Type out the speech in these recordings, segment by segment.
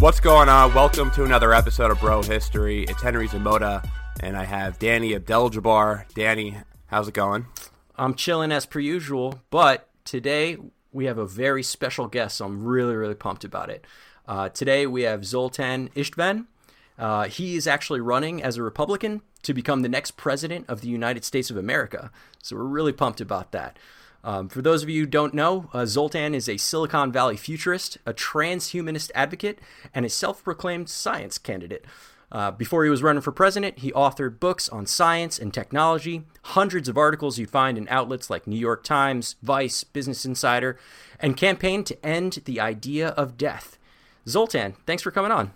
What's going on? Welcome to another episode of Bro History. It's Henry Zamota, and I have Danny Abdeljabbar. Danny, how's it going? I'm chilling as per usual, but today we have a very special guest. So I'm really, really pumped about it. Uh, today we have Zoltan Istvan. Uh, he is actually running as a Republican to become the next president of the United States of America. So we're really pumped about that. Um, for those of you who don't know, uh, Zoltan is a Silicon Valley futurist, a transhumanist advocate, and a self proclaimed science candidate. Uh, before he was running for president, he authored books on science and technology, hundreds of articles you'd find in outlets like New York Times, Vice, Business Insider, and campaigned to end the idea of death. Zoltan, thanks for coming on.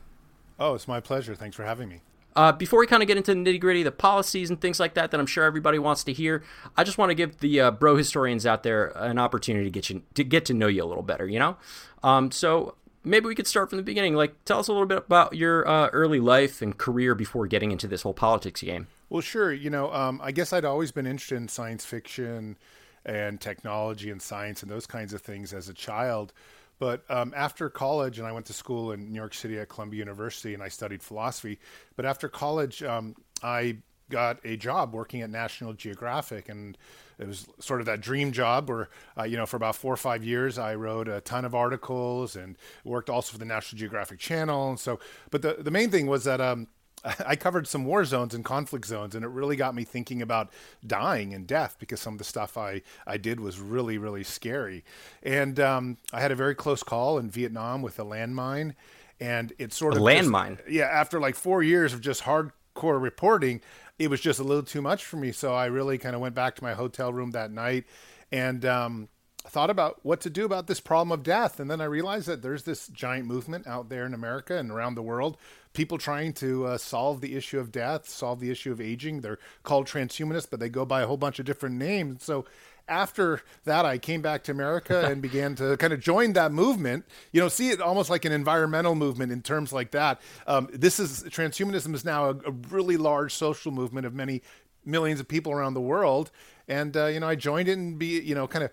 Oh, it's my pleasure. Thanks for having me. Uh, before we kind of get into the nitty gritty, the policies and things like that, that I'm sure everybody wants to hear, I just want to give the uh, bro historians out there an opportunity to get you to get to know you a little better. You know, um, so maybe we could start from the beginning. Like, tell us a little bit about your uh, early life and career before getting into this whole politics game. Well, sure. You know, um, I guess I'd always been interested in science fiction and technology and science and those kinds of things as a child. But um, after college, and I went to school in New York City at Columbia University, and I studied philosophy. But after college, um, I got a job working at National Geographic, and it was sort of that dream job where, uh, you know, for about four or five years, I wrote a ton of articles and worked also for the National Geographic Channel. And so, but the the main thing was that um, I covered some war zones and conflict zones, and it really got me thinking about dying and death because some of the stuff I, I did was really, really scary. And um, I had a very close call in Vietnam with a landmine, and it sort a of landmine. Just, yeah, after like four years of just hardcore reporting, it was just a little too much for me. So I really kind of went back to my hotel room that night, and um, thought about what to do about this problem of death. And then I realized that there's this giant movement out there in America and around the world, people trying to uh, solve the issue of death, solve the issue of aging. They're called transhumanists, but they go by a whole bunch of different names. So after that, I came back to America and began to kind of join that movement. You know, see it almost like an environmental movement in terms like that. Um, this is transhumanism is now a, a really large social movement of many millions of people around the world and uh, you know i joined it and be you know kind of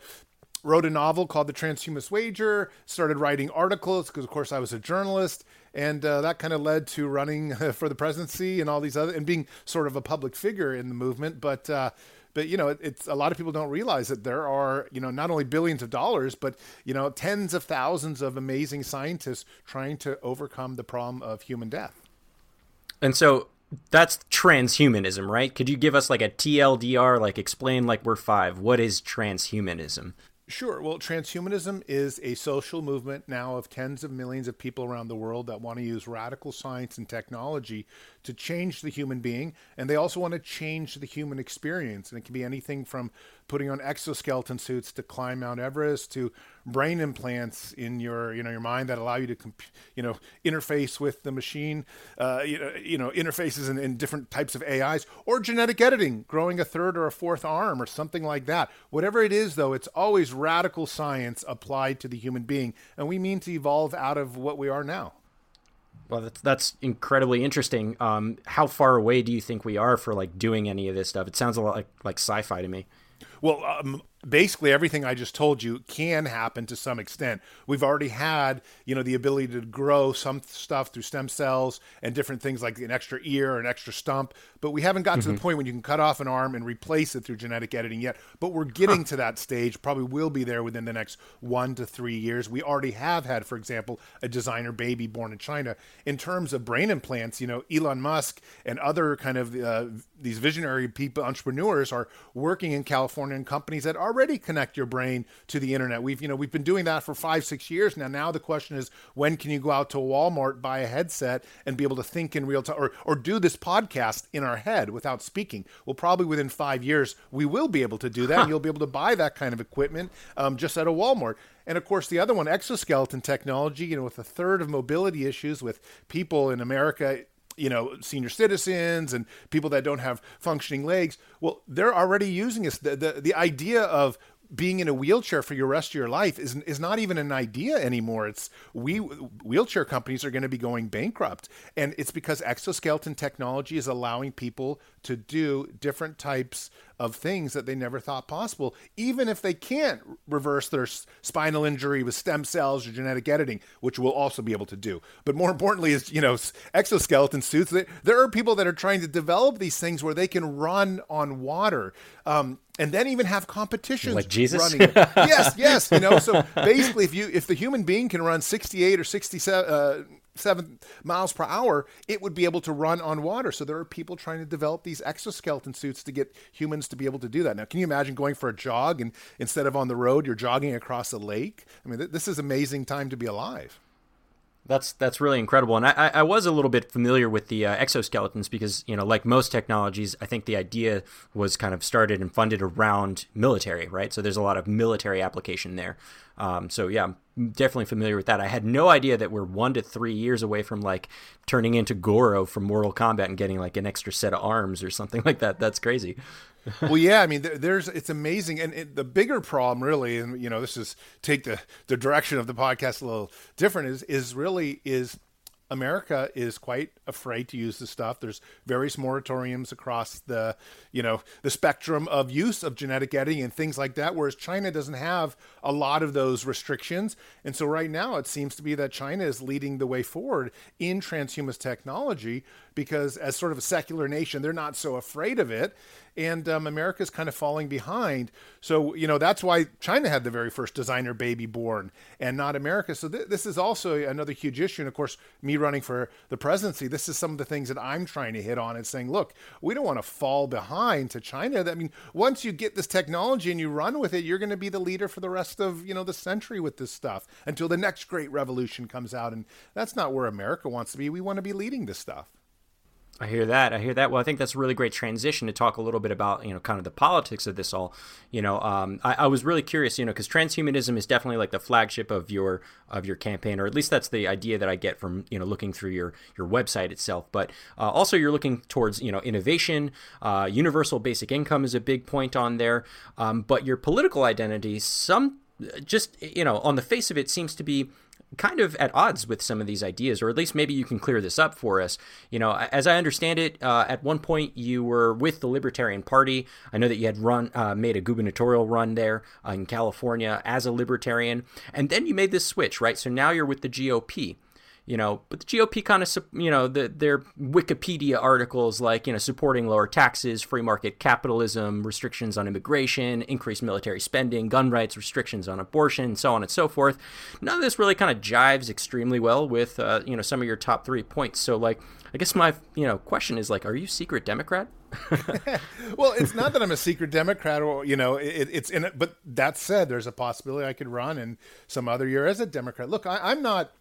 wrote a novel called The Transhumanist Wager, started writing articles because, of course, I was a journalist. And uh, that kind of led to running for the presidency and all these other, and being sort of a public figure in the movement. But, uh, but you know, it, it's a lot of people don't realize that there are, you know, not only billions of dollars, but you know, tens of thousands of amazing scientists trying to overcome the problem of human death. And so that's transhumanism, right? Could you give us like a TLDR, like explain like we're five? What is transhumanism? Sure. Well, transhumanism is a social movement now of tens of millions of people around the world that want to use radical science and technology to change the human being. And they also want to change the human experience. And it can be anything from putting on exoskeleton suits to climb Mount Everest to brain implants in your you know your mind that allow you to comp- you know interface with the machine uh, you, know, you know interfaces in, in different types of AIs or genetic editing growing a third or a fourth arm or something like that. Whatever it is though it's always radical science applied to the human being and we mean to evolve out of what we are now. Well that's that's incredibly interesting. Um, how far away do you think we are for like doing any of this stuff? It sounds a lot like, like sci-fi to me. Well, um, basically everything I just told you can happen to some extent. We've already had, you know, the ability to grow some stuff through stem cells and different things like an extra ear or an extra stump, but we haven't got mm-hmm. to the mm-hmm. point when you can cut off an arm and replace it through genetic editing yet. But we're getting huh. to that stage. Probably will be there within the next one to three years. We already have had, for example, a designer baby born in China. In terms of brain implants, you know, Elon Musk and other kind of uh, these visionary people, entrepreneurs, are working in California and companies that are already connect your brain to the internet. We've you know we've been doing that for five six years now. Now the question is when can you go out to Walmart buy a headset and be able to think in real time or or do this podcast in our head without speaking? Well, probably within five years we will be able to do that. Huh. You'll be able to buy that kind of equipment um, just at a Walmart. And of course, the other one, exoskeleton technology, you know, with a third of mobility issues with people in America you know senior citizens and people that don't have functioning legs well they're already using this the, the, the idea of being in a wheelchair for your rest of your life is, is not even an idea anymore. It's we wheelchair companies are going to be going bankrupt, and it's because exoskeleton technology is allowing people to do different types of things that they never thought possible, even if they can't reverse their spinal injury with stem cells or genetic editing, which we'll also be able to do. But more importantly, is you know exoskeleton suits. There are people that are trying to develop these things where they can run on water. Um, and then even have competitions like Jesus. Running. yes, yes. You know, so basically, if you if the human being can run 68 or 67, uh, seven miles per hour, it would be able to run on water. So there are people trying to develop these exoskeleton suits to get humans to be able to do that. Now, can you imagine going for a jog and instead of on the road, you're jogging across a lake? I mean, th- this is amazing time to be alive. That's that's really incredible, and I, I was a little bit familiar with the uh, exoskeletons because you know, like most technologies, I think the idea was kind of started and funded around military, right? So there's a lot of military application there. Um, so yeah, I'm definitely familiar with that. I had no idea that we're one to three years away from like turning into Goro from Mortal Kombat and getting like an extra set of arms or something like that. That's crazy well, yeah, I mean, there's it's amazing, and it, the bigger problem, really, and you know, this is take the the direction of the podcast a little different. Is is really is America is quite afraid to use the stuff. There's various moratoriums across the, you know, the spectrum of use of genetic editing and things like that, whereas China doesn't have a lot of those restrictions. And so right now it seems to be that China is leading the way forward in transhumanist technology because as sort of a secular nation, they're not so afraid of it and um, America's kind of falling behind. So you know that's why China had the very first designer baby born, and not America. So th- this is also another huge issue. And of course, me running for the presidency, this is some of the things that I'm trying to hit on and saying, look, we don't want to fall behind to China. I mean, once you get this technology and you run with it, you're going to be the leader for the rest of you know the century with this stuff until the next great revolution comes out. And that's not where America wants to be. We want to be leading this stuff. I hear that. I hear that. Well, I think that's a really great transition to talk a little bit about, you know, kind of the politics of this all. You know, um, I, I, was really curious, you know, because transhumanism is definitely like the flagship of your of your campaign, or at least that's the idea that I get from you know looking through your your website itself. But uh, also, you're looking towards you know innovation. Uh, universal basic income is a big point on there. Um, but your political identity, some just you know, on the face of it, seems to be kind of at odds with some of these ideas, or at least maybe you can clear this up for us. You know, as I understand it, uh, at one point you were with the Libertarian Party. I know that you had run, uh, made a gubernatorial run there uh, in California as a Libertarian, and then you made this switch, right? So now you're with the GOP you know, but the GOP kind of, you know, the, their Wikipedia articles like, you know, supporting lower taxes, free market capitalism, restrictions on immigration, increased military spending, gun rights, restrictions on abortion, so on and so forth. None of this really kind of jives extremely well with, uh, you know, some of your top three points. So, like, I guess my, you know, question is like, are you secret Democrat? well, it's not that I'm a secret Democrat, or you know, it, it's in it. But that said, there's a possibility I could run in some other year as a Democrat. Look, I, I'm not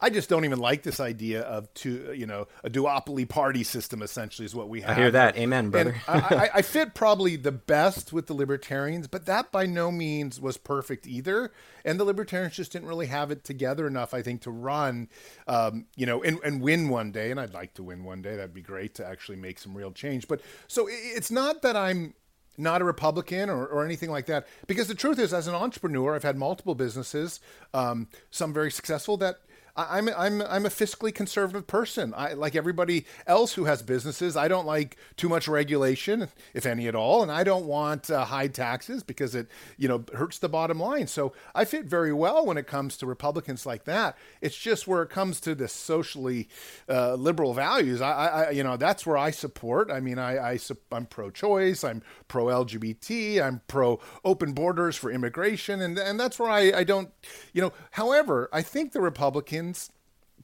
I just don't even like this idea of two, you know, a duopoly party system. Essentially, is what we have. I hear that. Amen, brother. I, I, fit probably the best with the libertarians, but that by no means was perfect either. And the libertarians just didn't really have it together enough, I think, to run, um, you know, and, and win one day. And I'd like to win one day. That'd be great to actually make some real change. But so it's not that I'm not a Republican or, or anything like that. Because the truth is, as an entrepreneur, I've had multiple businesses, um, some very successful that I'm I'm I'm a fiscally conservative person. I like everybody else who has businesses. I don't like too much regulation, if any at all, and I don't want uh, high taxes because it you know hurts the bottom line. So I fit very well when it comes to Republicans like that. It's just where it comes to the socially uh, liberal values. I, I you know that's where I support. I mean I, I I'm pro-choice. I'm pro-LGBT. I'm pro-open borders for immigration, and and that's where I I don't you know. However, I think the Republicans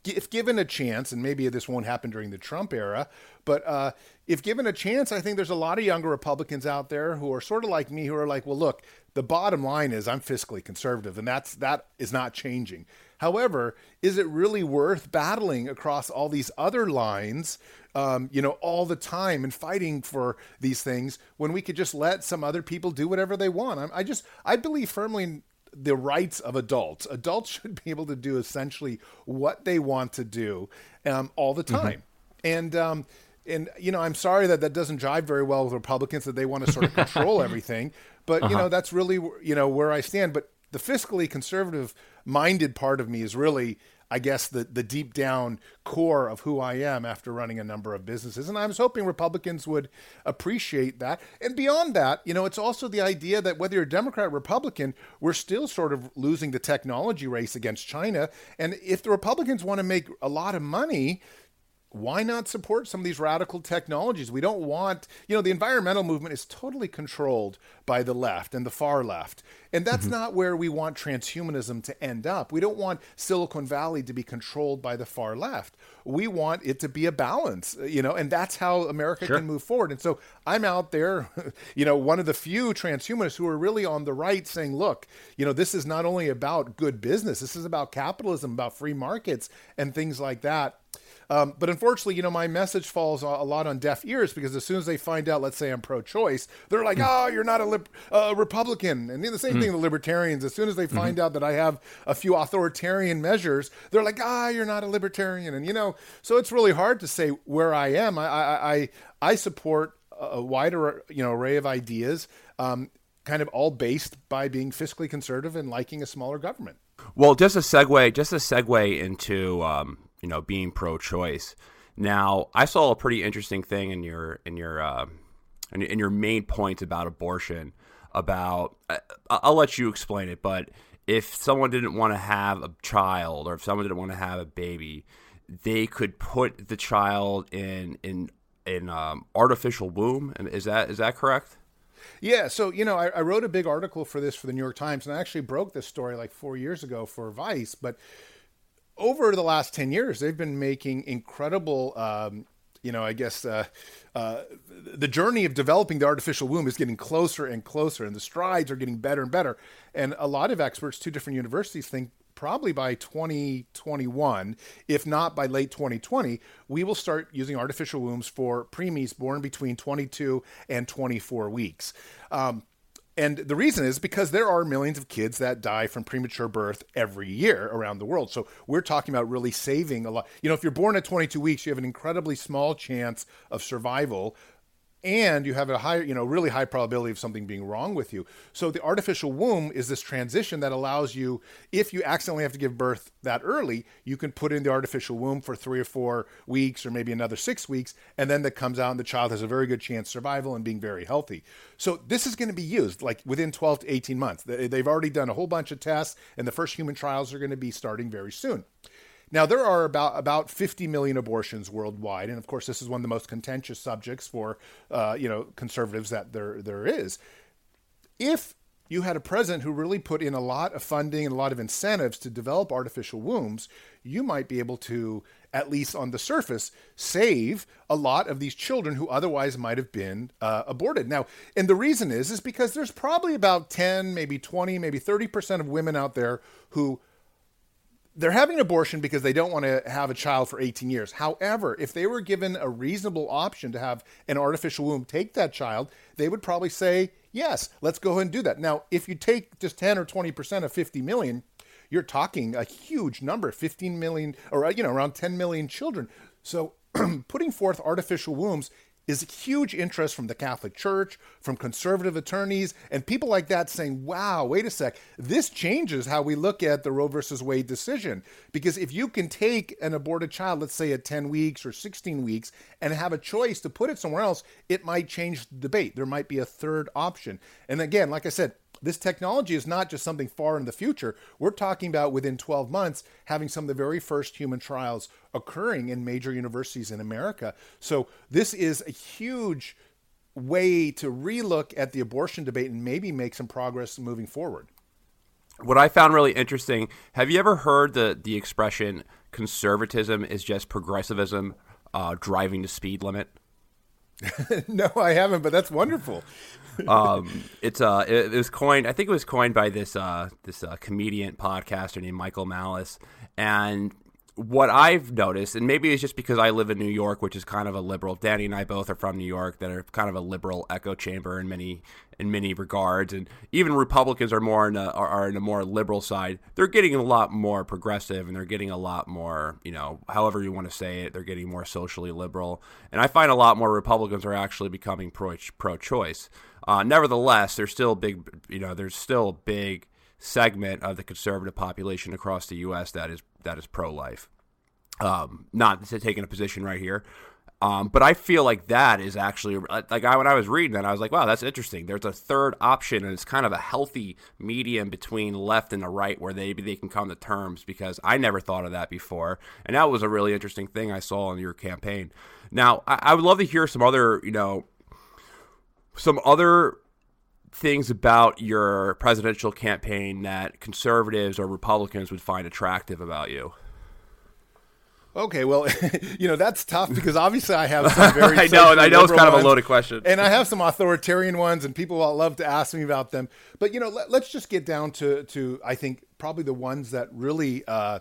if given a chance, and maybe this won't happen during the Trump era, but uh, if given a chance, I think there's a lot of younger Republicans out there who are sort of like me, who are like, well, look, the bottom line is I'm fiscally conservative, and that's that is not changing. However, is it really worth battling across all these other lines, um, you know, all the time and fighting for these things when we could just let some other people do whatever they want? I, I just I believe firmly in the rights of adults. Adults should be able to do essentially what they want to do um, all the mm-hmm. time, mm-hmm. and. Um, and you know, I'm sorry that that doesn't jive very well with Republicans that they want to sort of control everything. But uh-huh. you know, that's really you know where I stand. But the fiscally conservative minded part of me is really I guess the the deep down core of who I am after running a number of businesses. And I was hoping Republicans would appreciate that. And beyond that you know it's also the idea that whether you're a Democrat or Republican we're still sort of losing the technology race against China. And if the Republicans want to make a lot of money why not support some of these radical technologies? We don't want, you know, the environmental movement is totally controlled by the left and the far left. And that's mm-hmm. not where we want transhumanism to end up. We don't want Silicon Valley to be controlled by the far left. We want it to be a balance, you know, and that's how America sure. can move forward. And so I'm out there, you know, one of the few transhumanists who are really on the right saying, look, you know, this is not only about good business, this is about capitalism, about free markets and things like that. Um, but unfortunately, you know, my message falls a lot on deaf ears because as soon as they find out, let's say I'm pro-choice, they're like, "Oh, you're not a lib- uh, Republican." And the same mm. thing, the libertarians. As soon as they mm-hmm. find mm-hmm. out that I have a few authoritarian measures, they're like, "Ah, you're not a libertarian." And you know, so it's really hard to say where I am. I I I, I support a wider you know array of ideas. Um, kind of all based by being fiscally conservative and liking a smaller government. Well, just a segue, just a segue into um, you know, being pro-choice. Now, I saw a pretty interesting thing in your in your uh, in, your main point about abortion. About uh, I'll let you explain it, but if someone didn't want to have a child or if someone didn't want to have a baby, they could put the child in in in um, artificial womb. Is that is that correct? Yeah, so you know, I, I, wrote a big article for this for the New York Times, and I actually broke this story like four years ago for Vice. But over the last 10 years, they've been making incredible, um, you know, I guess uh, uh, the journey of developing the artificial womb is getting closer and closer, and the strides are getting better and better. And a lot of experts, two different universities, think probably by 2021, if not by late 2020, we will start using artificial wombs for preemies born between 22 and 24 weeks. Um, and the reason is because there are millions of kids that die from premature birth every year around the world. So we're talking about really saving a lot. You know, if you're born at 22 weeks, you have an incredibly small chance of survival and you have a high, you know, really high probability of something being wrong with you. So the artificial womb is this transition that allows you, if you accidentally have to give birth that early, you can put in the artificial womb for three or four weeks or maybe another six weeks, and then that comes out and the child has a very good chance survival and being very healthy. So this is going to be used like within 12 to 18 months. They've already done a whole bunch of tests, and the first human trials are going to be starting very soon. Now, there are about, about 50 million abortions worldwide. And of course, this is one of the most contentious subjects for, uh, you know, conservatives that there, there is. If you had a president who really put in a lot of funding and a lot of incentives to develop artificial wombs, you might be able to, at least on the surface, save a lot of these children who otherwise might have been uh, aborted. Now, and the reason is, is because there's probably about 10, maybe 20, maybe 30% of women out there who they're having an abortion because they don't want to have a child for 18 years. However, if they were given a reasonable option to have an artificial womb take that child, they would probably say, yes, let's go ahead and do that. Now, if you take just 10 or 20% of 50 million, you're talking a huge number 15 million or you know around 10 million children so putting forth artificial wombs is huge interest from the Catholic Church, from conservative attorneys, and people like that saying, wow, wait a sec, this changes how we look at the Roe versus Wade decision. Because if you can take an aborted child, let's say at 10 weeks or 16 weeks, and have a choice to put it somewhere else, it might change the debate. There might be a third option. And again, like I said, this technology is not just something far in the future. We're talking about within 12 months having some of the very first human trials occurring in major universities in America. So this is a huge way to relook at the abortion debate and maybe make some progress moving forward. What I found really interesting, have you ever heard the the expression conservatism is just progressivism uh, driving the speed limit? no, I haven't, but that's wonderful. um, it's uh, it, it, was coined. I think it was coined by this uh, this uh, comedian podcaster named Michael Malice, and what I've noticed, and maybe it's just because I live in New York, which is kind of a liberal. Danny and I both are from New York, that are kind of a liberal echo chamber in many in many regards, and even Republicans are more in a, are, are in a more liberal side. They're getting a lot more progressive, and they're getting a lot more, you know, however you want to say it, they're getting more socially liberal. And I find a lot more Republicans are actually becoming pro pro choice. Uh, nevertheless, there's still big, you know, there's still a big segment of the conservative population across the U.S. that is that is pro life. Um, not taking a position right here, um, but I feel like that is actually like I when I was reading that I was like, wow, that's interesting. There's a third option, and it's kind of a healthy medium between left and the right where maybe they can come to terms. Because I never thought of that before, and that was a really interesting thing I saw in your campaign. Now, I, I would love to hear some other, you know, some other things about your presidential campaign that conservatives or Republicans would find attractive about you? Okay, well, you know that's tough because obviously I have some very. I know, I know it's kind ones, of a loaded question, and I have some authoritarian ones, and people will love to ask me about them. But you know, let, us just get down to to I think probably the ones that really uh,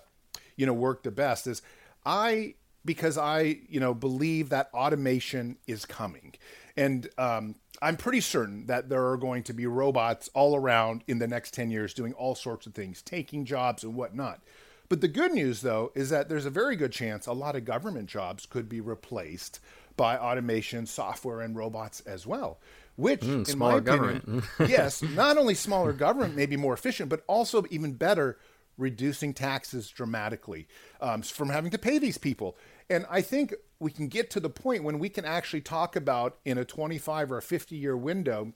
you know work the best is I because I you know believe that automation is coming, and um, I'm pretty certain that there are going to be robots all around in the next 10 years doing all sorts of things, taking jobs and whatnot. But the good news, though, is that there's a very good chance a lot of government jobs could be replaced by automation, software, and robots as well. Which, mm, in my opinion, yes, not only smaller government may be more efficient, but also even better, reducing taxes dramatically um, from having to pay these people. And I think we can get to the point when we can actually talk about in a 25 or a 50 year window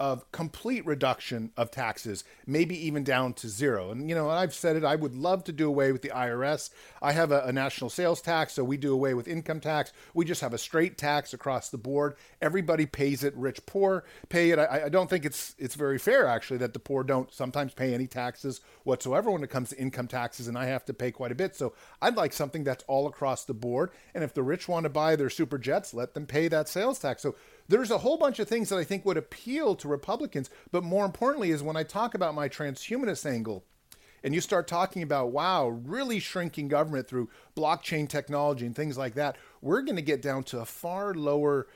of complete reduction of taxes, maybe even down to zero. And, you know, I've said it, I would love to do away with the IRS. I have a, a, national sales tax, so we do away with income tax. We just have a straight tax across the board. Everybody pays it, rich, poor pay it. I, I don't think it's it's very fair, actually, that the poor don't sometimes pay any taxes whatsoever when it comes to income taxes, and I have to pay quite a bit. So I'd like something that's all across the board. And if the rich want to buy their super jets, let them pay that sales tax. So there's a whole bunch of things that I think would appeal to Republicans. But more importantly, is when I talk about my transhumanist angle, and you start talking about, wow, really shrinking government through blockchain technology and things like that, we're going to get down to a far lower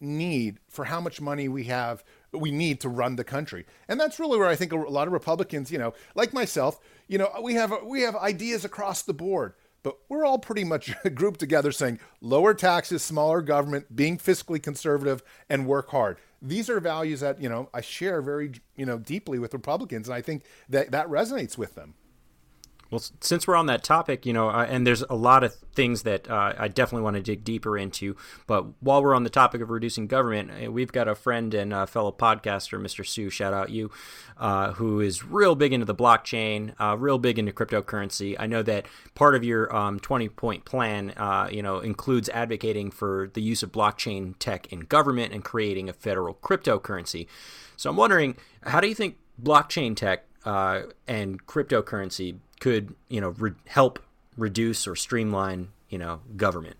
need for how much money we have we need to run the country and that's really where i think a lot of republicans you know like myself you know we have we have ideas across the board but we're all pretty much grouped together saying lower taxes, smaller government, being fiscally conservative, and work hard. These are values that you know I share very you know deeply with Republicans, and I think that that resonates with them. Well, since we're on that topic, you know, uh, and there's a lot of things that uh, I definitely want to dig deeper into. But while we're on the topic of reducing government, uh, we've got a friend and a fellow podcaster, Mr. Sue, shout out you, uh, who is real big into the blockchain, uh, real big into cryptocurrency. I know that part of your um, 20 point plan, uh, you know, includes advocating for the use of blockchain tech in government and creating a federal cryptocurrency. So I'm wondering, how do you think blockchain tech and cryptocurrency could you know re- help reduce or streamline you know government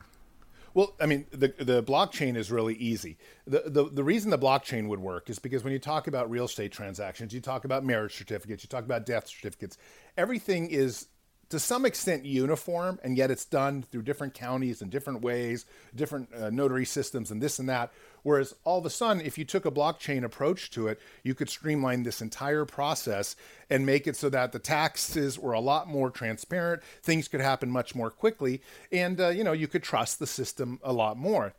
well, I mean, the the blockchain is really easy. The, the the reason the blockchain would work is because when you talk about real estate transactions, you talk about marriage certificates, you talk about death certificates, everything is to some extent uniform, and yet it's done through different counties and different ways, different uh, notary systems, and this and that. Whereas all of a sudden, if you took a blockchain approach to it, you could streamline this entire process and make it so that the taxes were a lot more transparent. Things could happen much more quickly, and uh, you know you could trust the system a lot more.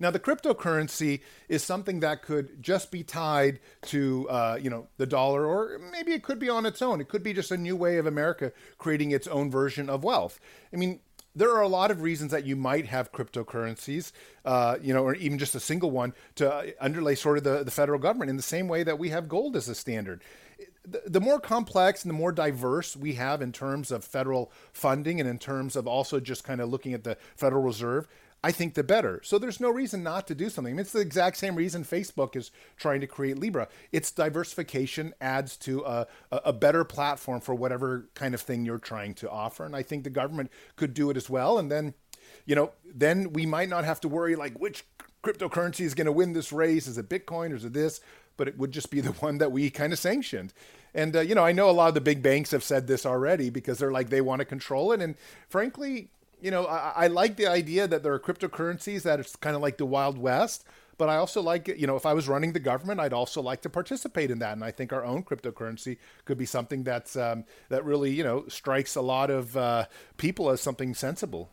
Now, the cryptocurrency is something that could just be tied to, uh, you know, the dollar, or maybe it could be on its own. It could be just a new way of America creating its own version of wealth. I mean, there are a lot of reasons that you might have cryptocurrencies, uh, you know, or even just a single one to underlay sort of the, the federal government in the same way that we have gold as a standard. The, the more complex and the more diverse we have in terms of federal funding and in terms of also just kind of looking at the Federal Reserve, I think the better. So there's no reason not to do something. I mean, it's the exact same reason Facebook is trying to create Libra. Its diversification adds to a, a better platform for whatever kind of thing you're trying to offer. And I think the government could do it as well. And then, you know, then we might not have to worry like which cryptocurrency is going to win this race. Is it Bitcoin or is it this? But it would just be the one that we kind of sanctioned. And, uh, you know, I know a lot of the big banks have said this already because they're like, they want to control it. And frankly, you know, I, I like the idea that there are cryptocurrencies that it's kind of like the Wild West. But I also like, you know, if I was running the government, I'd also like to participate in that. And I think our own cryptocurrency could be something that's um, that really, you know, strikes a lot of uh, people as something sensible.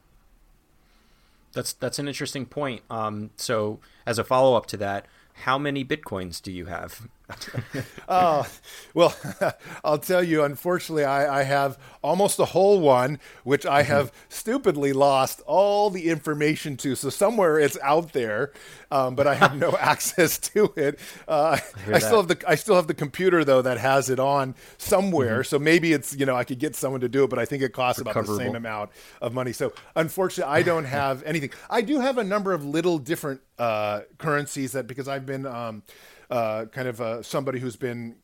That's that's an interesting point. Um, so, as a follow up to that, how many bitcoins do you have? Oh, well, I'll tell you, unfortunately, I, I, have almost a whole one, which I mm-hmm. have stupidly lost all the information to. So somewhere it's out there, um, but I have no access to it. Uh, I, I still have the I still have the computer though that has it on somewhere. Mm-hmm. So maybe it's you know I could get someone to do it, but I think it costs about the same amount of money. So unfortunately, I don't have anything. I do have a number of little different uh, currencies that because I've been. Um, uh, kind of uh, somebody who's been,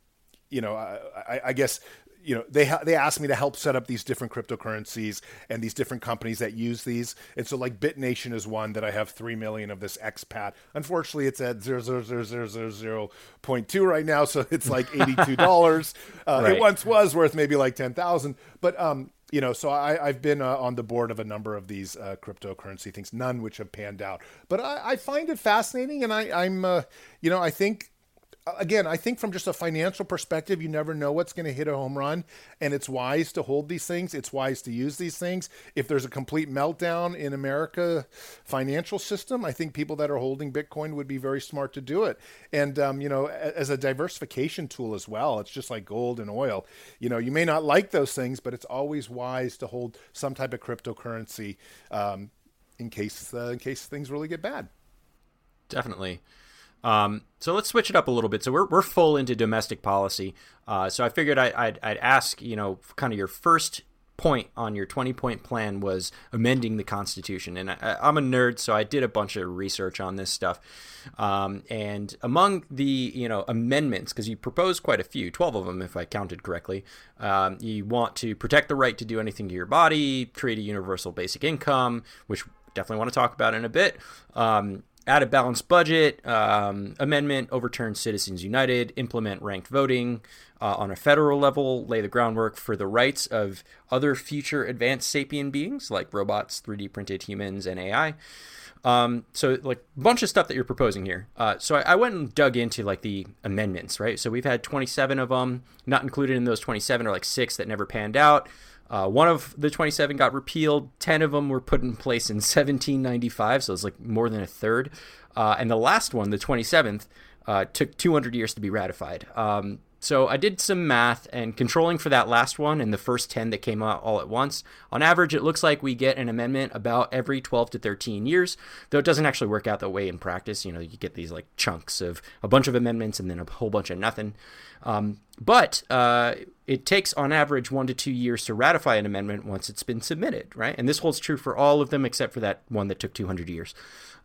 you know, I, I guess you know they ha- they asked me to help set up these different cryptocurrencies and these different companies that use these. And so like bitnation is one that i have 3 million of this XPAT. Unfortunately it's at 0.2 right now so it's like $82 uh, right. it once was worth maybe like 10000 but um you know, so I, have been uh, on the board of a number of these uh, cryptocurrency things, none which have panned out. But I, I find it fascinating, and I, am uh, you know, I think again, I think from just a financial perspective, you never know what's going to hit a home run, and it's wise to hold these things. It's wise to use these things. If there's a complete meltdown in America financial system, I think people that are holding Bitcoin would be very smart to do it. And um, you know, as a diversification tool as well, it's just like gold and oil. You know, you may not like those things, but it's always wise to hold some type of cryptocurrency um, in case uh, in case things really get bad. Definitely. Um, so let's switch it up a little bit. So we're, we're full into domestic policy. Uh, so I figured I, I'd, I'd ask, you know, kind of your first point on your 20 point plan was amending the Constitution. And I, am a nerd, so I did a bunch of research on this stuff. Um, and among the you know amendments, because you proposed quite a few, 12 of them if I counted correctly, um, you want to protect the right to do anything to your body, create a universal basic income, which definitely want to talk about in a bit. Um, add a balanced budget um, amendment, overturn Citizens United, implement ranked voting uh, on a federal level, lay the groundwork for the rights of other future advanced sapient beings like robots, 3D printed humans, and AI. Um, so like a bunch of stuff that you're proposing here. Uh, so I, I, went and dug into like the amendments, right? So we've had 27 of them. Not included in those 27 are like six that never panned out. Uh, one of the 27 got repealed. 10 of them were put in place in 1795, so it's like more than a third. Uh, and the last one, the 27th, uh, took 200 years to be ratified. Um, so I did some math and controlling for that last one and the first 10 that came out all at once. On average, it looks like we get an amendment about every 12 to 13 years, though it doesn't actually work out that way in practice. You know, you get these like chunks of a bunch of amendments and then a whole bunch of nothing. Um, but uh, it takes on average one to two years to ratify an amendment once it's been submitted, right? And this holds true for all of them except for that one that took 200 years.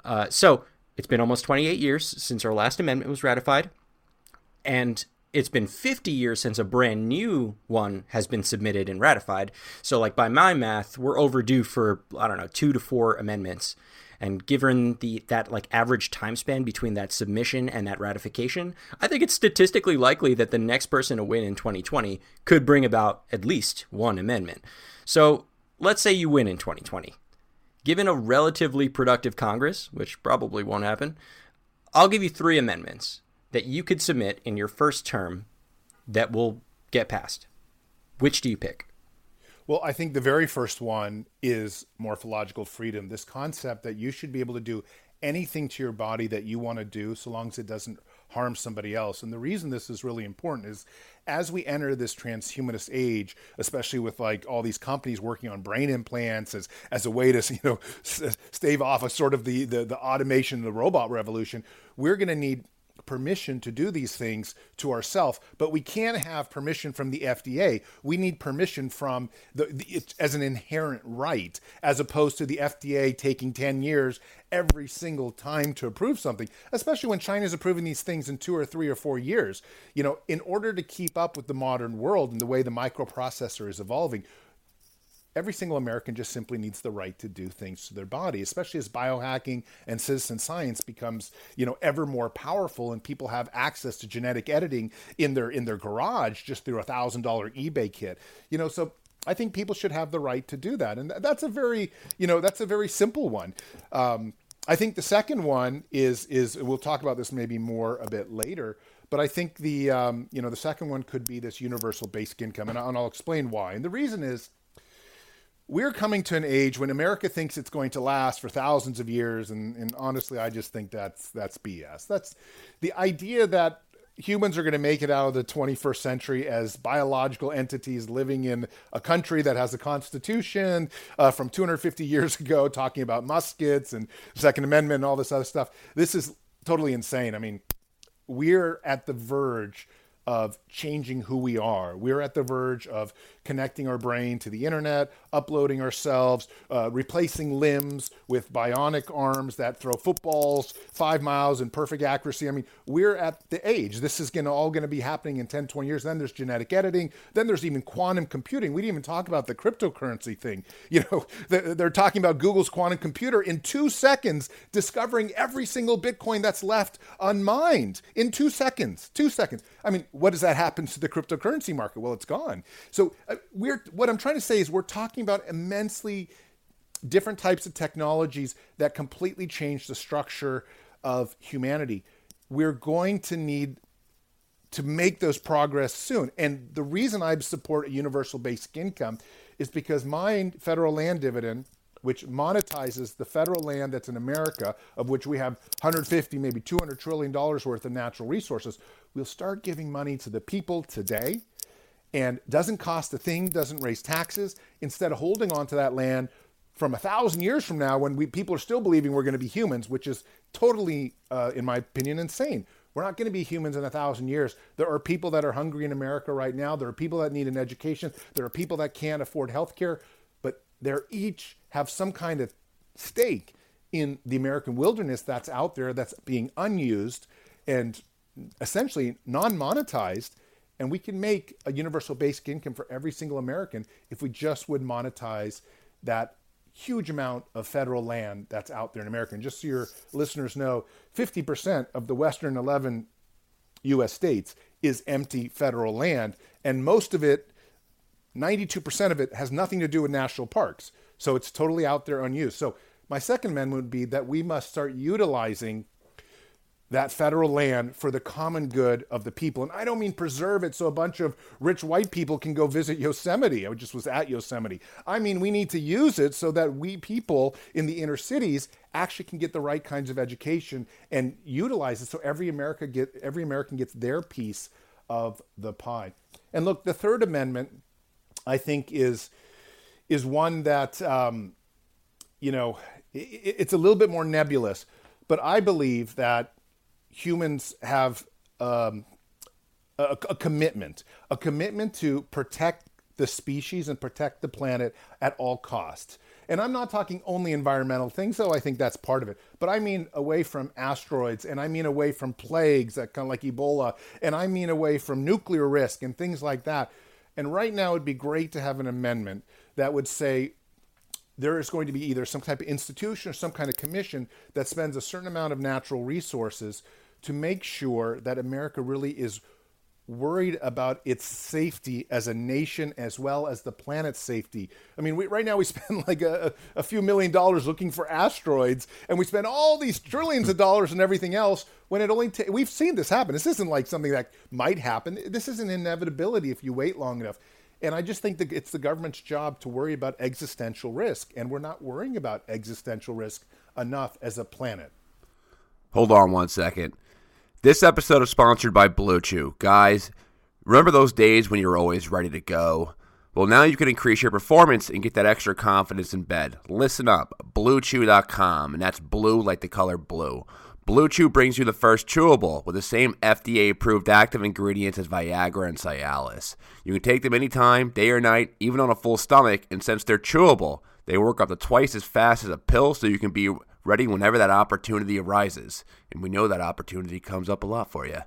Uh, so it's been almost 28 years since our last amendment was ratified. And it's been 50 years since a brand new one has been submitted and ratified. So, like by my math, we're overdue for, I don't know, two to four amendments. And given the that like average time span between that submission and that ratification, I think it's statistically likely that the next person to win in 2020 could bring about at least one amendment. So let's say you win in 2020. Given a relatively productive Congress, which probably won't happen, I'll give you three amendments that you could submit in your first term that will get passed. Which do you pick? Well, I think the very first one is morphological freedom. This concept that you should be able to do anything to your body that you want to do so long as it doesn't harm somebody else. And the reason this is really important is as we enter this transhumanist age, especially with like all these companies working on brain implants as as a way to, you know, stave off a sort of the the, the automation, the robot revolution, we're going to need permission to do these things to ourselves, but we can't have permission from the FDA. We need permission from the, the as an inherent right, as opposed to the FDA taking 10 years every single time to approve something, especially when China is approving these things in two or three or four years. You know, in order to keep up with the modern world and the way the microprocessor is evolving, every single American just simply needs the right to do things to their body, especially as biohacking and citizen science becomes, you know, ever more powerful and people have access to genetic editing in their in their garage just through a thousand dollar eBay kit. You know, so I think people should have the right to do that, and that's a very, you know, that's a very simple one. Um, I think the second one is is we'll talk about this maybe more a bit later, but I think the um, you know the second one could be this universal basic income, and, I'll explain why. And the reason is we're coming to an age when America thinks it's going to last for thousands of years, and, and honestly, I just think that's that's BS. That's the idea that humans are going to make it out of the 21st century as biological entities living in a country that has a constitution uh, from 250 years ago, talking about muskets and Second Amendment and all this other stuff. This is totally insane. I mean, we're at the verge of changing who we are. We're at the verge of connecting our brain to the internet, uploading ourselves, uh, replacing limbs with bionic arms that throw footballs five miles in perfect accuracy. I mean, we're at the age. This is gonna, all going to be happening in 10, 20 years. Then there's genetic editing. Then there's even quantum computing. We didn't even talk about the cryptocurrency thing. You know, they're talking about Google's quantum computer in two seconds, discovering every single Bitcoin that's left unmined in two seconds. Two seconds. I mean, what does that happen to the cryptocurrency market? Well, it's gone. So uh, we're what I'm trying to say is we're talking about immensely different types of technologies that completely change the structure of humanity. We're going to need to make those progress soon. And the reason I support a universal basic income is because my federal land dividend which monetizes the federal land that's in America, of which we have 150, maybe 200 trillion dollars worth of natural resources, we'll start giving money to the people today and doesn't cost a thing, doesn't raise taxes, instead of holding on to that land from a thousand years from now when we, people are still believing we're going to be humans, which is totally, uh, in my opinion, insane. We're not going to be humans in a thousand years. There are people that are hungry in America right now. There are people that need an education. There are people that can't afford health care but they're each have some kind of stake in the American wilderness that's out there that's being unused and essentially non monetized. And we can make a universal basic income for every single American if we just would monetize that huge amount of federal land that's out there in America. And just so your listeners know, 50% of the Western 11 US states is empty federal land, and most of it 92% of it has nothing to do with national parks. So it's totally out there unused. So my second amendment would be that we must start utilizing that federal land for the common good of the people. And I don't mean preserve it so a bunch of rich white people can go visit Yosemite. I just was at Yosemite. I mean, we need to use it so that we people in the inner cities actually can get the right kinds of education and utilize it so every America get every American gets their piece of the pie. And look, the third amendment I think is is one that um, you know it, it's a little bit more nebulous, but I believe that humans have um, a, a commitment, a commitment to protect the species and protect the planet at all costs. And I'm not talking only environmental things, though I think that's part of it. But I mean away from asteroids, and I mean away from plagues that kind of like Ebola, and I mean away from nuclear risk and things like that. And right now, it'd be great to have an amendment that would say there is going to be either some type of institution or some kind of commission that spends a certain amount of natural resources to make sure that America really is worried about its safety as a nation as well as the planet's safety. I mean, we, right now we spend like a, a few million dollars looking for asteroids, and we spend all these trillions of dollars and everything else when it only ta- we've seen this happen. This isn't like something that might happen. This is an inevitability if you wait long enough. And I just think that it's the government's job to worry about existential risk, and we're not worrying about existential risk enough as a planet. Hold on one second. This episode is sponsored by Blue Chew. Guys, remember those days when you were always ready to go? Well, now you can increase your performance and get that extra confidence in bed. Listen up, bluechew.com, and that's blue like the color blue. Blue Chew brings you the first chewable with the same FDA approved active ingredients as Viagra and Cialis. You can take them anytime, day or night, even on a full stomach, and since they're chewable, they work up to twice as fast as a pill so you can be ready whenever that opportunity arises. And we know that opportunity comes up a lot for you.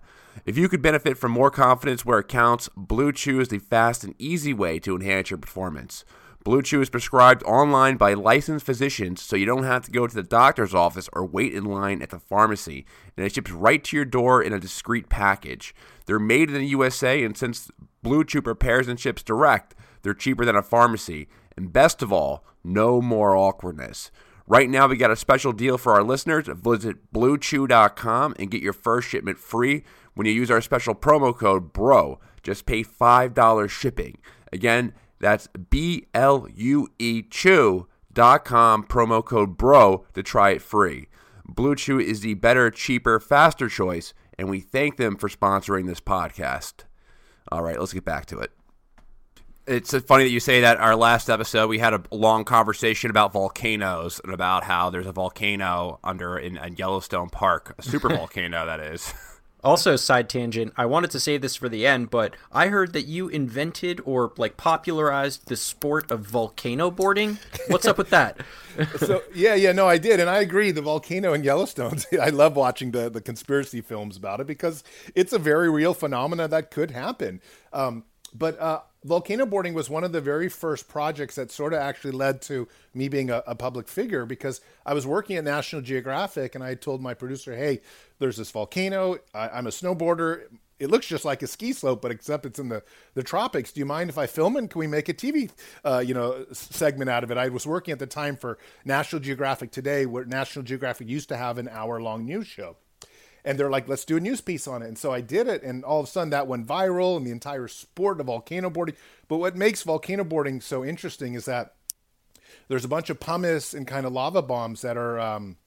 If you could benefit from more confidence where it counts, Blue Chew is the fast and easy way to enhance your performance. Blue Chew is prescribed online by licensed physicians, so you don't have to go to the doctor's office or wait in line at the pharmacy. And it ships right to your door in a discreet package. They're made in the USA, and since Blue Chew prepares and ships direct, they're cheaper than a pharmacy. And best of all, no more awkwardness. Right now, we got a special deal for our listeners. Visit bluechew.com and get your first shipment free when you use our special promo code BRO. Just pay $5 shipping. Again, that's B L U E Chew.com, promo code BRO to try it free. Blue Chew is the better, cheaper, faster choice, and we thank them for sponsoring this podcast. All right, let's get back to it. It's funny that you say that. Our last episode, we had a long conversation about volcanoes and about how there's a volcano under in, in Yellowstone Park, a super volcano that is. Also, side tangent, I wanted to say this for the end, but I heard that you invented or like popularized the sport of volcano boarding. What's up with that? so yeah, yeah, no, I did, and I agree. The volcano in Yellowstone, I love watching the the conspiracy films about it because it's a very real phenomena that could happen. Um, but uh, volcano boarding was one of the very first projects that sort of actually led to me being a, a, public figure because I was working at National Geographic and I told my producer, "Hey, there's this volcano. I, I'm a snowboarder. It looks just like a ski slope, but except it's in the, the tropics. Do you mind if I film it? Can we make a TV, uh, you know, segment out of it? I was working at the time for National Geographic Today, where National Geographic used to have an hour long news show and they're like, let's do a news piece on it. And so I did it, and all of a sudden that went viral, and the entire sport of volcano boarding. But what makes volcano boarding so interesting is that there's a bunch of pumice and kind of lava bombs that are, um,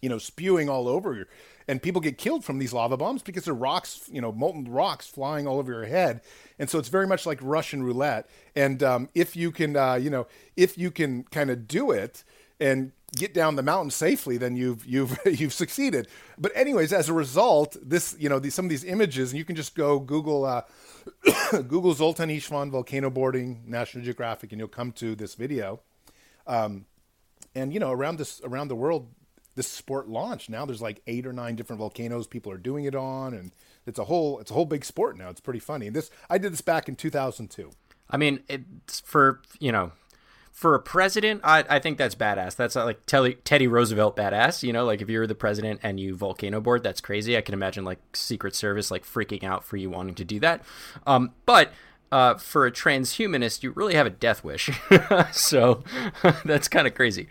you know, spewing all over you, and people get killed from these lava bombs because they're rocks, you know, molten rocks flying all over your head, and so it's very much like Russian roulette. And um, if you can, uh, you know, if you can kind of do it and get down the mountain safely, then you've you've you've succeeded. But anyways, as a result, this you know these, some of these images, and you can just go Google uh, Google Zoltan Istvan volcano boarding National Geographic, and you'll come to this video. Um, and you know around this around the world, this sport launched. Now there's like eight or nine different volcanoes people are doing it on, and it's a whole it's a whole big sport now. It's pretty funny. And this I did this back in 2002. I mean, it's for you know for a president, I, I think that's badass. That's like Teddy, Teddy Roosevelt badass. You know, like if you're the president and you volcano board, that's crazy. I can imagine like Secret Service like freaking out for you wanting to do that. Um, but uh, for a transhumanist, you really have a death wish. so that's kind of crazy.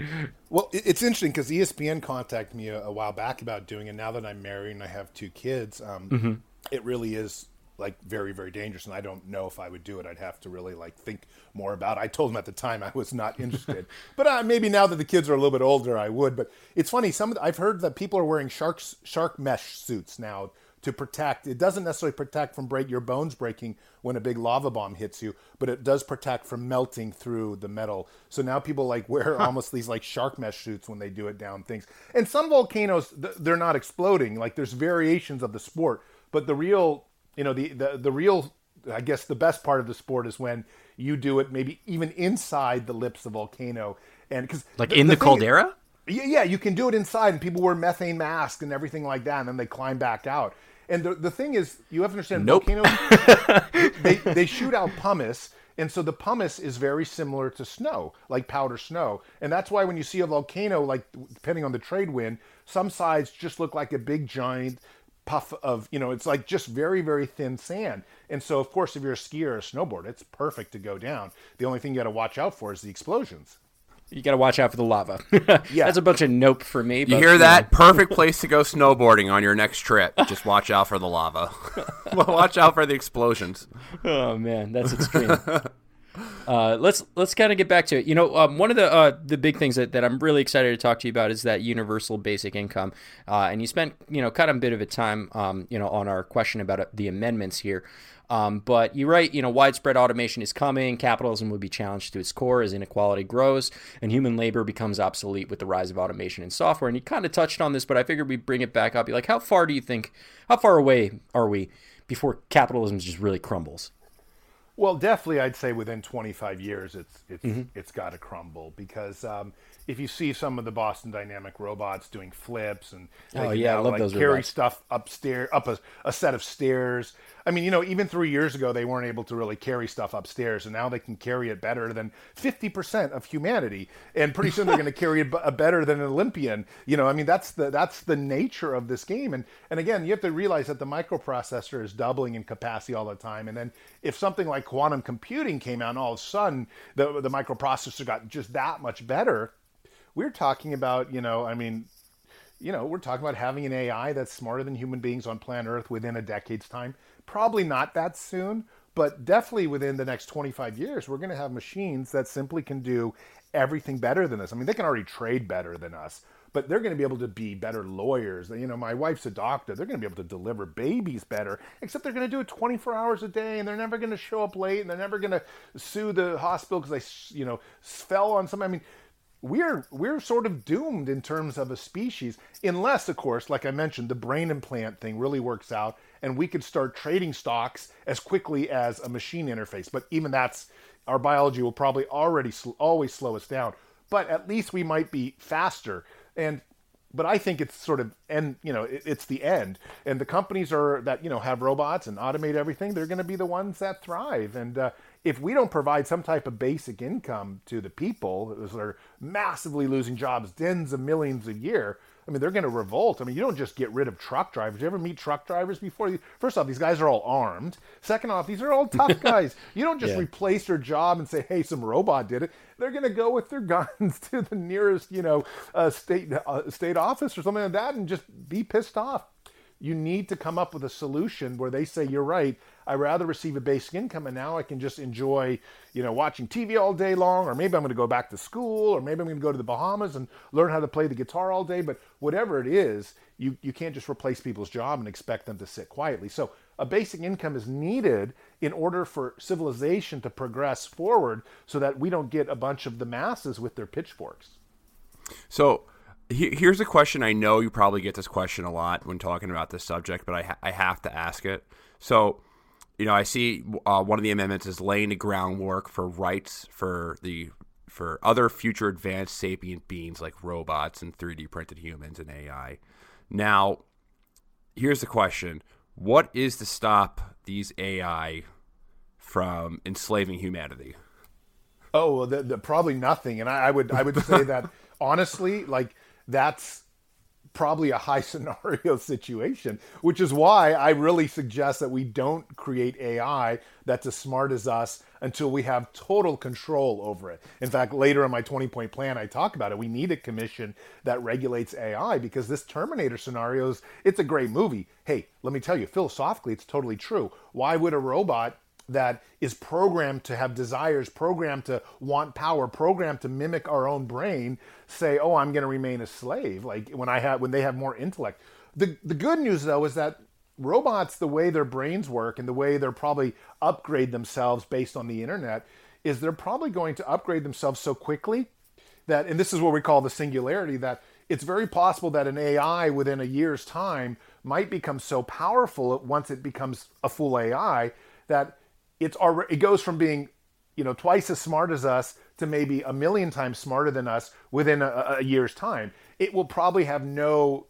Well, it's interesting because ESPN contacted me a, a, while back about doing it. Now that I'm married and I have two kids, um, mm-hmm. it really is like very very dangerous and i don't know if i would do it. I'd have to really like think more about it. I told him at the time i was not interested. But uh, maybe now that the kids are a little bit older i would. But it's funny some the, i've heard that people are wearing sharks shark mesh suits now to protect. It doesn't necessarily protect from break your bones breaking when a big lava bomb hits you but it does protect from melting through the metal. So now people like wear almost these like shark mesh suits when they do it down things. And some volcanoes they're not exploding. Like there's variations of the sport but the real you know the, the the real I guess the best part of the sport is when you do it maybe even inside the lips of the volcano and because like the, in the, the caldera. Is, yeah, yeah, you can do it inside, and people wear methane masks and everything like that, and then they climb back out. And the the thing is, you have to understand, nope. volcanoes they they shoot out pumice. And so the pumice is very similar to snow, like powder snow. And that's why when you see a volcano, like depending on the trade wind, some sides just look like a big giant puff of you know it's like just very very thin sand. And so of course if you're a skier or a snowboarder it's perfect to go down. The only thing you got to watch out for is the explosions. You got to watch out for the lava. Yeah. That's a bunch of nope for me you hear that? know. perfect place to go snowboarding on your next trip. Just watch out for the lava. Watch out for the explosions. Oh man. That's extreme uh, let's let's kind of get back to it. You know, um, one of the uh, the big things that, that I'm really excited to talk to you about is that universal basic income. Uh, and you spent you know kind of a bit of a time um, you know on our question about uh, the amendments here. Um, but you're right, you know, widespread automation is coming. Capitalism will be challenged to its core as inequality grows and human labor becomes obsolete with the rise of automation and software. And you kind of touched on this, but I figured we'd bring it back up. You're like, how far do you think, how far away are we before capitalism just really crumbles? Well, definitely, I'd say within 25 years, it's it's mm-hmm. it's got to crumble because um, if you see some of the Boston Dynamic robots doing flips and oh yeah, I love like those carry robots. stuff upstairs up a, a set of stairs. I mean, you know, even three years ago, they weren't able to really carry stuff upstairs, and now they can carry it better than 50% of humanity. And pretty soon they're going to carry it b- uh, better than an Olympian. You know, I mean, that's the that's the nature of this game. And and again, you have to realize that the microprocessor is doubling in capacity all the time. And then if something like quantum computing came out, and all of a sudden the the microprocessor got just that much better, we're talking about, you know, I mean, you know, we're talking about having an AI that's smarter than human beings on planet Earth within a decade's time. Probably not that soon, but definitely within the next 25 years, we're going to have machines that simply can do everything better than us. I mean, they can already trade better than us, but they're going to be able to be better lawyers. You know, my wife's a doctor. They're going to be able to deliver babies better, except they're going to do it 24 hours a day and they're never going to show up late and they're never going to sue the hospital because they, you know, fell on some. I mean, we're we're sort of doomed in terms of a species unless of course like i mentioned the brain implant thing really works out and we could start trading stocks as quickly as a machine interface but even that's our biology will probably already sl- always slow us down but at least we might be faster and but I think it's sort of and you know, it, it's the end. And the companies are that you know have robots and automate everything. They're going to be the ones that thrive. And uh, if we don't provide some type of basic income to the people that are massively losing jobs, tens of millions a year, I mean, they're going to revolt. I mean, you don't just get rid of truck drivers. You ever meet truck drivers before? First off, these guys are all armed. Second off, these are all tough guys. You don't just yeah. replace their job and say, "Hey, some robot did it." They're going to go with their guns to the nearest, you know, uh, state uh, state office or something like that, and just be pissed off. You need to come up with a solution where they say, "You're right. I rather receive a basic income, and now I can just enjoy, you know, watching TV all day long, or maybe I'm going to go back to school, or maybe I'm going to go to the Bahamas and learn how to play the guitar all day. But whatever it is, you you can't just replace people's job and expect them to sit quietly. So a basic income is needed in order for civilization to progress forward, so that we don't get a bunch of the masses with their pitchforks. So here's a question I know you probably get this question a lot when talking about this subject, but I, ha- I have to ask it. So you know, I see uh, one of the amendments is laying the groundwork for rights for the for other future advanced sapient beings like robots and 3D printed humans and AI. Now, here's the question: What is to stop these AI from enslaving humanity? Oh, well, the, the, probably nothing. And I, I would I would say that honestly, like that's probably a high scenario situation, which is why I really suggest that we don't create AI that's as smart as us until we have total control over it. In fact, later in my 20 point plan, I talk about it. We need a commission that regulates AI because this Terminator scenario is, it's a great movie. Hey, let me tell you, philosophically, it's totally true. Why would a robot that is programmed to have desires, programmed to want power, programmed to mimic our own brain, say, "Oh, I'm going to remain a slave." Like when I have when they have more intellect. The the good news though is that robots, the way their brains work and the way they're probably upgrade themselves based on the internet, is they're probably going to upgrade themselves so quickly that, and this is what we call the singularity, that it's very possible that an AI within a year's time might become so powerful once it becomes a full AI that it's already it goes from being you know twice as smart as us to maybe a million times smarter than us within a, a year's time. It will probably have no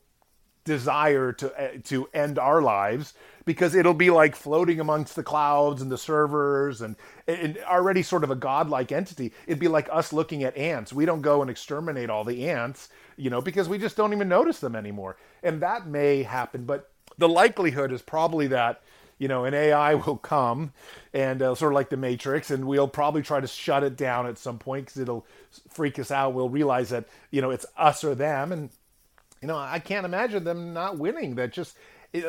desire to uh, to end our lives because it'll be like floating amongst the clouds and the servers and, and already sort of a godlike entity. It'd be like us looking at ants. We don't go and exterminate all the ants you know because we just don't even notice them anymore. And that may happen but the likelihood is probably that you know, an AI will come and uh, sort of like the Matrix, and we'll probably try to shut it down at some point because it'll freak us out. We'll realize that you know it's us or them, and you know I can't imagine them not winning. That just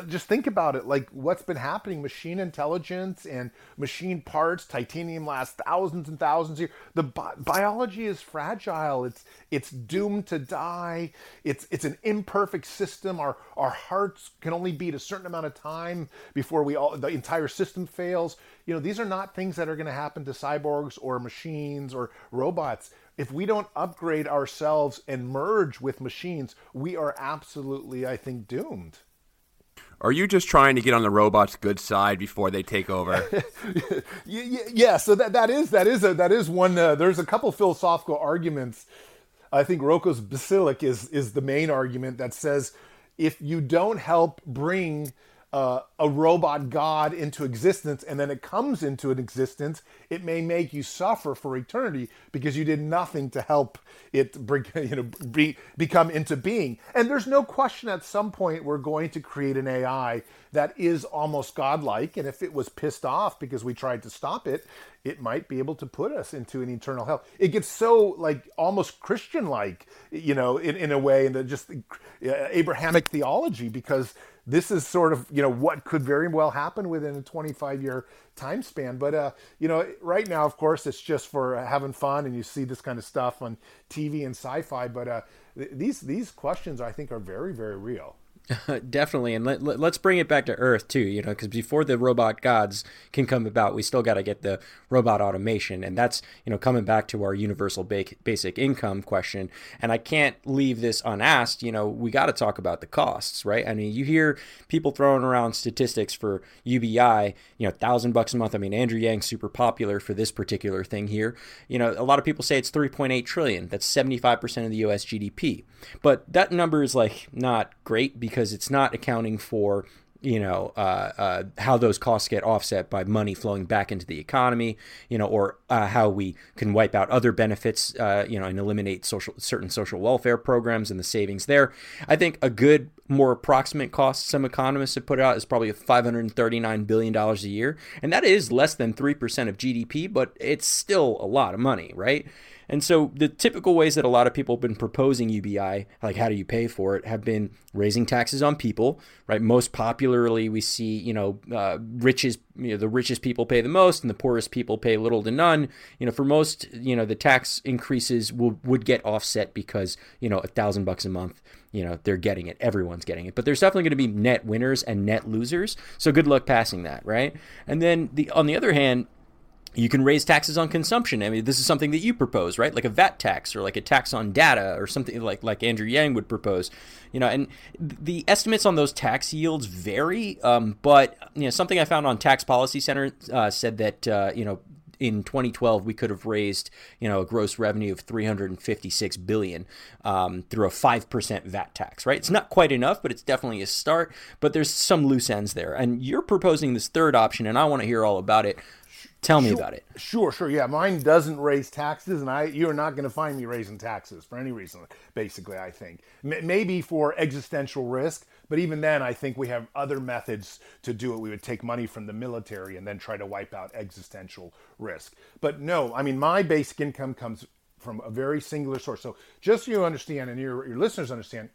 just think about it like what's been happening machine intelligence and machine parts titanium lasts thousands and thousands of years the bi- biology is fragile it's it's doomed to die it's it's an imperfect system our our hearts can only beat a certain amount of time before we all the entire system fails. You know these are not things that are going to happen to cyborgs or machines or robots. If we don't upgrade ourselves and merge with machines we are absolutely i think doomed are you just trying to get on the robot's good side before they take over? yeah, so that, that is that is a, that is one. Uh, there's a couple philosophical arguments. I think Roko's Basilisk is is the main argument that says if you don't help bring uh, a robot god into existence and then it comes into an existence, it may make you suffer for eternity because you did nothing to help it bring, you know, be, become into being. And there's no question at some point we're going to create an AI that is almost godlike. And if it was pissed off because we tried to stop it, it might be able to put us into an eternal hell. It gets so like almost Christian like, you know, in, in a way, and just uh, Abrahamic theology because this is sort of you know what could very well happen within a 25 year time span. But uh you know right now of course it's just for having fun and you see this kind of stuff on tv and sci-fi. But uh th- these these questions i think are very very real Definitely, and let, let, us bring it back to Earth too. You know, because before the robot gods can come about, we still got to get the robot automation, and that's you know coming back to our universal ba- basic income question. And I can't leave this unasked. You know, we got to talk about the costs, right? I mean, you hear people throwing around statistics for UBI, you know, thousand bucks a month. I mean, Andrew Yang's super popular for this particular thing here. You know, a lot of people say it's 3.8 trillion. That's 75 percent of the U.S. GDP, but that number is like not great because because it's not accounting for you know uh, uh, how those costs get offset by money flowing back into the economy you know or uh, how we can wipe out other benefits uh, you know and eliminate social certain social welfare programs and the savings there. I think a good more approximate cost some economists have put out is probably 539 billion dollars a year. And that is less than 3% of gdp but it's still a lot of money right and so the typical ways that a lot of people have been proposing UBI, like how do you pay for it, have been raising taxes on people, right? Most popularly, we see, you know, uh, riches, you know, the richest people pay the most and the poorest people pay little to none. You know, for most, you know, the tax increases will, would get offset because, you know, a thousand bucks a month you know they're getting it everyone's getting it but there's definitely going to be net winners and net losers so good luck passing that right and then the on the other hand you can raise taxes on consumption. I mean, this is something that you propose, right? Like a VAT tax or like a tax on data or something like like Andrew Yang would propose. You know, and the estimates on those tax yields vary. Um, but you know, something I found on Tax Policy Center uh, said that uh, you know in 2012 we could have raised you know a gross revenue of 356 billion um, through a 5% vat tax right it's not quite enough but it's definitely a start but there's some loose ends there and you're proposing this third option and i want to hear all about it Tell me sure, about it. Sure, sure. Yeah, mine doesn't raise taxes, and I you're not going to find me raising taxes for any reason. Basically, I think M- maybe for existential risk, but even then, I think we have other methods to do it. We would take money from the military and then try to wipe out existential risk. But no, I mean my basic income comes from a very singular source. So just so you understand, and your your listeners understand,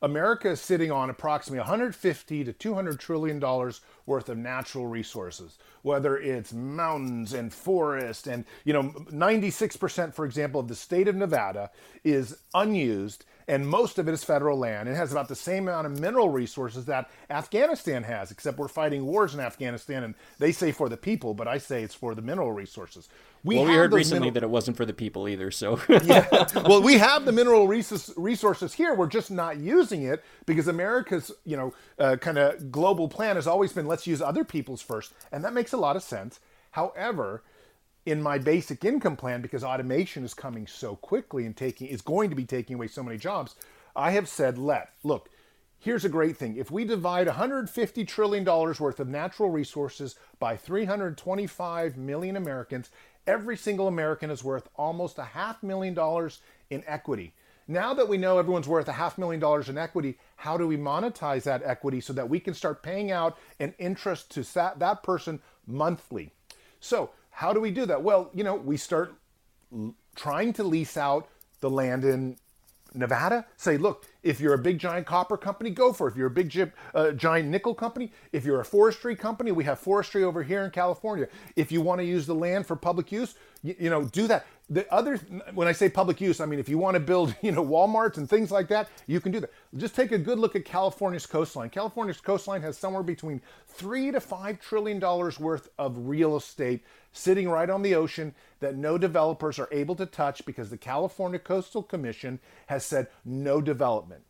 America is sitting on approximately 150 to 200 trillion dollars worth of natural resources, whether it's mountains and forest and you know 96% for example of the state of Nevada is unused and most of it is federal land. It has about the same amount of mineral resources that Afghanistan has, except we're fighting wars in Afghanistan, and they say for the people, but I say it's for the mineral resources. We well, we heard recently mineral... that it wasn't for the people either. So yeah, well, we have the mineral resources here. We're just not using it because America's you know uh, kind of global plan has always been let's use other people's first, and that makes a lot of sense. However, in my basic income plan because automation is coming so quickly and taking is going to be taking away so many jobs i have said let look here's a great thing if we divide 150 trillion dollars worth of natural resources by 325 million americans every single american is worth almost a half million dollars in equity now that we know everyone's worth a half million dollars in equity how do we monetize that equity so that we can start paying out an interest to that, that person monthly so how do we do that? Well, you know, we start trying to lease out the land in Nevada. Say, look, if you're a big giant copper company, go for it. If you're a big uh, giant nickel company, if you're a forestry company, we have forestry over here in California. If you want to use the land for public use, you, you know, do that. The other, when I say public use, I mean if you want to build, you know, WalMarts and things like that, you can do that. Just take a good look at California's coastline. California's coastline has somewhere between three to five trillion dollars worth of real estate sitting right on the ocean that no developers are able to touch because the California Coastal Commission has said no development.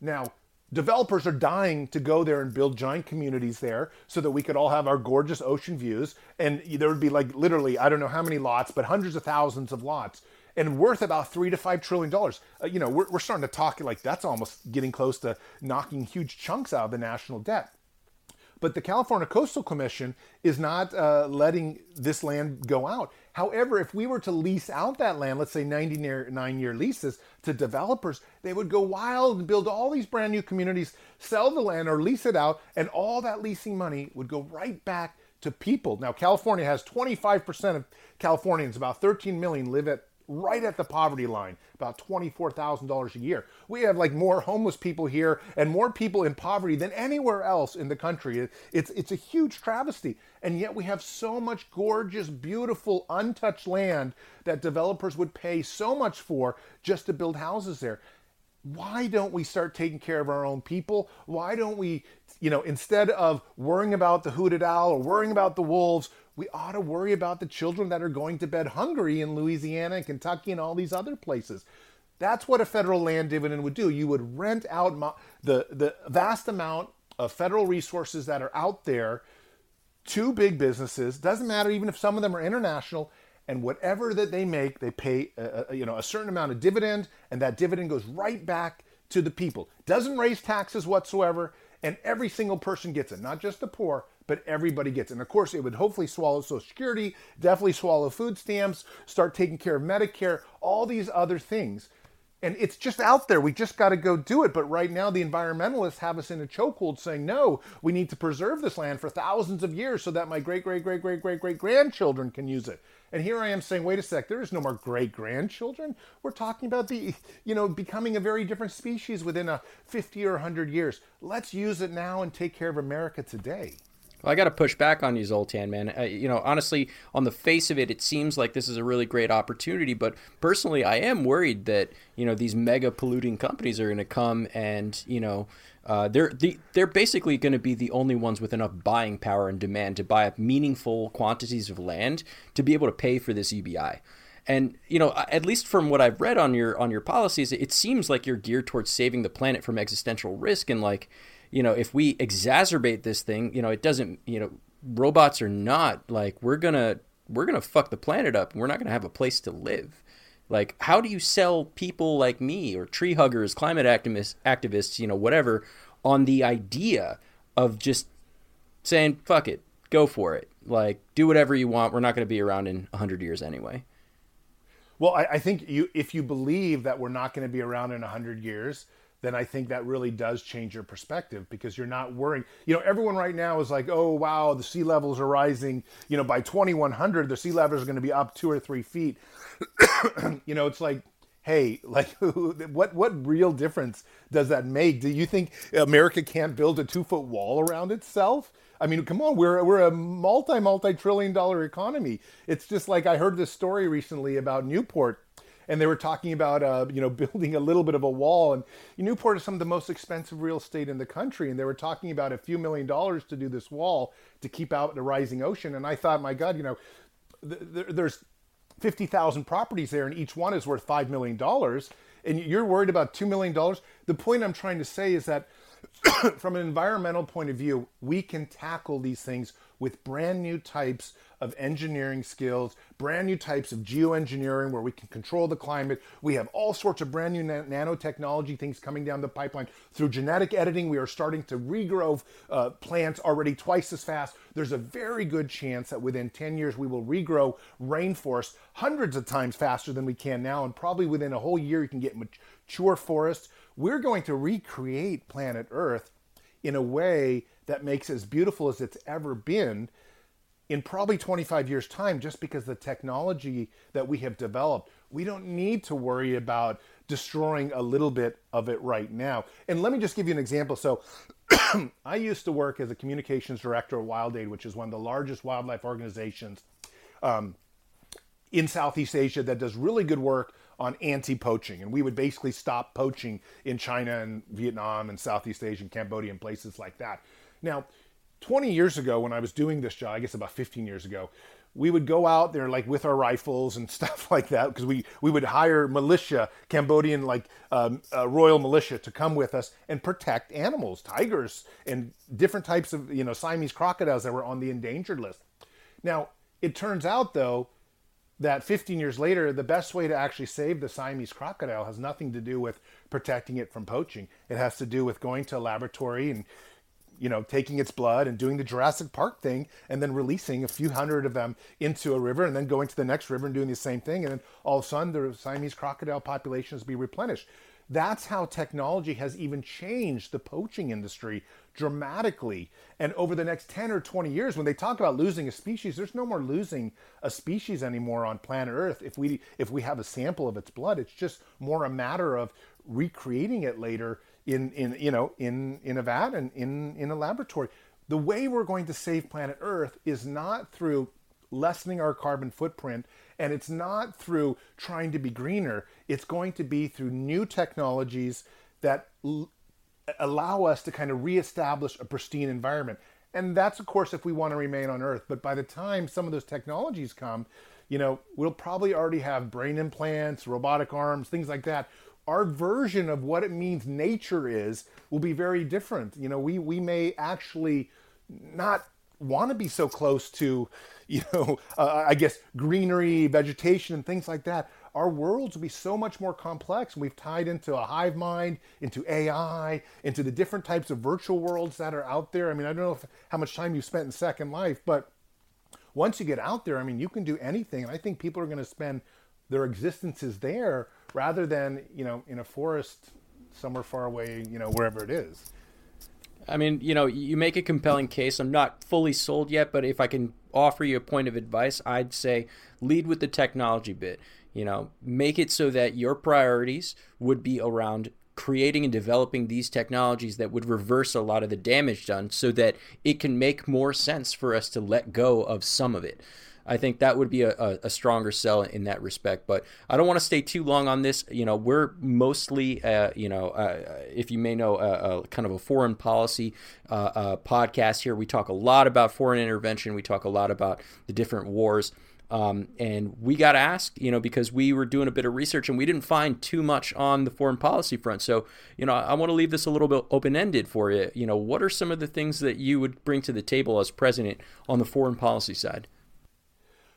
Now, developers are dying to go there and build giant communities there so that we could all have our gorgeous ocean views. And there would be like literally i don't know how many lots but hundreds of thousands of lots and worth about three to five trillion dollars. Uh, you know we're, we're starting to talk like that's almost getting close to knocking huge chunks out of the national debt But the California Coastal Commission is not uh, letting this land go out. However, if we were to lease out that land, let's say 99 year leases to developers, they would go wild and build all these brand new communities, sell the land or lease it out, and all that leasing money would go right back to people. Now, California has 25% of Californians, about 13 million, live at right at the poverty line, about $24,000 a year. We have like more homeless people here and more people in poverty than anywhere else in the country. It's, it's a huge travesty. And yet we have so much gorgeous, beautiful, untouched land that developers would pay so much for just to build houses there. Why don't we start taking care of our own people? Why don't we, you know, instead of worrying about the hooted owl or worrying about the wolves, we ought to worry about the children that are going to bed hungry in Louisiana and Kentucky and all these other places. That's what a federal land dividend would do. You would rent out the, the vast amount of federal resources that are out there to big businesses. Doesn't matter even if some of them are international. And whatever that they make, they pay a, you know a certain amount of dividend, and that dividend goes right back to the people. Doesn't raise taxes whatsoever, and every single person gets it, not just the poor, but everybody gets it. And of course, it would hopefully swallow Social Security, definitely swallow food stamps, start taking care of Medicare, all these other things. And it's just out there. We just got to go do it. But right now, the environmentalists have us in a chokehold saying, no, we need to preserve this land for thousands of years so that my great, great, great, great, great, great grandchildren can use it. And here I am saying, wait a sec, there is no more great grandchildren. We're talking about the, you know, becoming a very different species within a 50 or 100 years. Let's use it now and take care of America today. Well, I got to push back on you, Zoltan, man. Uh, you know, honestly, on the face of it, it seems like this is a really great opportunity. But personally, I am worried that you know these mega polluting companies are going to come and you know uh, they're the, they're basically going to be the only ones with enough buying power and demand to buy up meaningful quantities of land to be able to pay for this UBI. And you know, at least from what I've read on your on your policies, it seems like you're geared towards saving the planet from existential risk and like you know, if we exacerbate this thing, you know, it doesn't, you know, robots are not like we're gonna we're gonna fuck the planet up. We're not gonna have a place to live. Like, how do you sell people like me or tree huggers, climate activists, activists, you know, whatever, on the idea of just saying fuck it, go for it, like do whatever you want. We're not going to be around in hundred years anyway. Well, I, I, think you if you believe that we're not going to be around in hundred years, then I think that really does change your perspective because you're not worrying. You know, everyone right now is like, oh, wow, the sea levels are rising. You know, by 2100, the sea levels are going to be up two or three feet. you know, it's like, hey, like, what what real difference does that make? Do you think America can't build a two foot wall around itself? I mean, come on, we're we're a multi multi trillion dollar economy. It's just like I heard this story recently about Newport and they were talking about uh, you know building a little bit of a wall. And Newport is some of the most expensive real estate in the country, and they were talking about a few million dollars to do this wall to keep out the rising ocean. And I thought, my God, you know, th- th- there's fifty thousand properties there, and each one is worth five million dollars, and you're worried about two million dollars. The point I'm trying to say is that. from an environmental point of view, we can tackle these things with brand new types of engineering skills, brand new types of geoengineering where we can control the climate. We have all sorts of brand new nanotechnology things coming down the pipeline. Through genetic editing, we are starting to regrow uh, plants already twice as fast. There's a very good chance that within 10 years we will regrow rainforest hundreds of times faster than we can now, and probably within a whole year you can get mature forests. We're going to recreate planet Earth in a way that makes it as beautiful as it's ever been in probably 25 years time just because the technology that we have developed we don't need to worry about destroying a little bit of it right now. And let me just give you an example. So i used to work as a communications director at WildAid which is one of the largest wildlife organizations um, in southeast asia that does really good work on anti-poaching. And we would basically stop poaching in china and vietnam and southeast asia and cambodia and places like that. Now 20 years ago when I was doing this job, I guess about 15 years ago, we would go out there like with our rifles and stuff like that because we, we would hire militia, Cambodian like um, uh, royal militia to come with us and protect animals, tigers and different types of you know Siamese crocodiles that were on the endangered list. Now it turns out though that 15 years later, the best way to actually save the Siamese crocodile has nothing to do with protecting it from poaching. It has to do with going to a laboratory and you know, taking its blood and doing the Jurassic Park thing and then releasing a few hundred of them into a river and then going to the next river and doing the same thing. And then all of a sudden, the Siamese crocodile populations be replenished. That's how technology has even changed the poaching industry dramatically. And over the next 10 or 20 years, when they talk about losing a species, there's no more losing a species anymore on planet Earth if we if we have a sample of its blood. It's just more a matter of recreating it later in, in you know in in a vat and in in a laboratory. The way we're going to save planet Earth is not through lessening our carbon footprint and it's not through trying to be greener. It's going to be through new technologies that l- allow us to kind of reestablish a pristine environment. And that's, of course, if we want to remain on Earth. But by the time some of those technologies come, you know, we'll probably already have brain implants, robotic arms, things like that, our version of what it means nature is will be very different. You know, we we may actually not want to be so close to, you know, uh, I guess greenery, vegetation, and things like that. Our worlds will be so much more complex. We've tied into a hive mind, into AI, into the different types of virtual worlds that are out there. I mean, I don't know if, how much time you've spent in Second Life, but once you get out there, I mean, you can do anything. And I think people are going to spend their existences there rather than you know in a forest somewhere far away, you know wherever it is. I mean, you know, you make a compelling case. I'm not fully sold yet, but if I can offer you a point of advice, I'd say lead with the technology bit. You know, make it so that your priorities would be around creating and developing these technologies that would reverse a lot of the damage done so that it can make more sense for us to let go of some of it. I think that would be a, a, stronger sell in that respect. But I don't want to stay too long on this. You know, we're mostly, uh, you know, uh, if you may know, uh, kind of a foreign policy uh, uh, podcast here. We talk a lot about foreign intervention. We talk a lot about the different wars. Um, and we got asked, you know, because we were doing a bit of research and we didn't find too much on the foreign policy front. So, you know, I want to leave this a little bit open ended for you. You know, what are some of the things that you would bring to the table as president on the foreign policy side?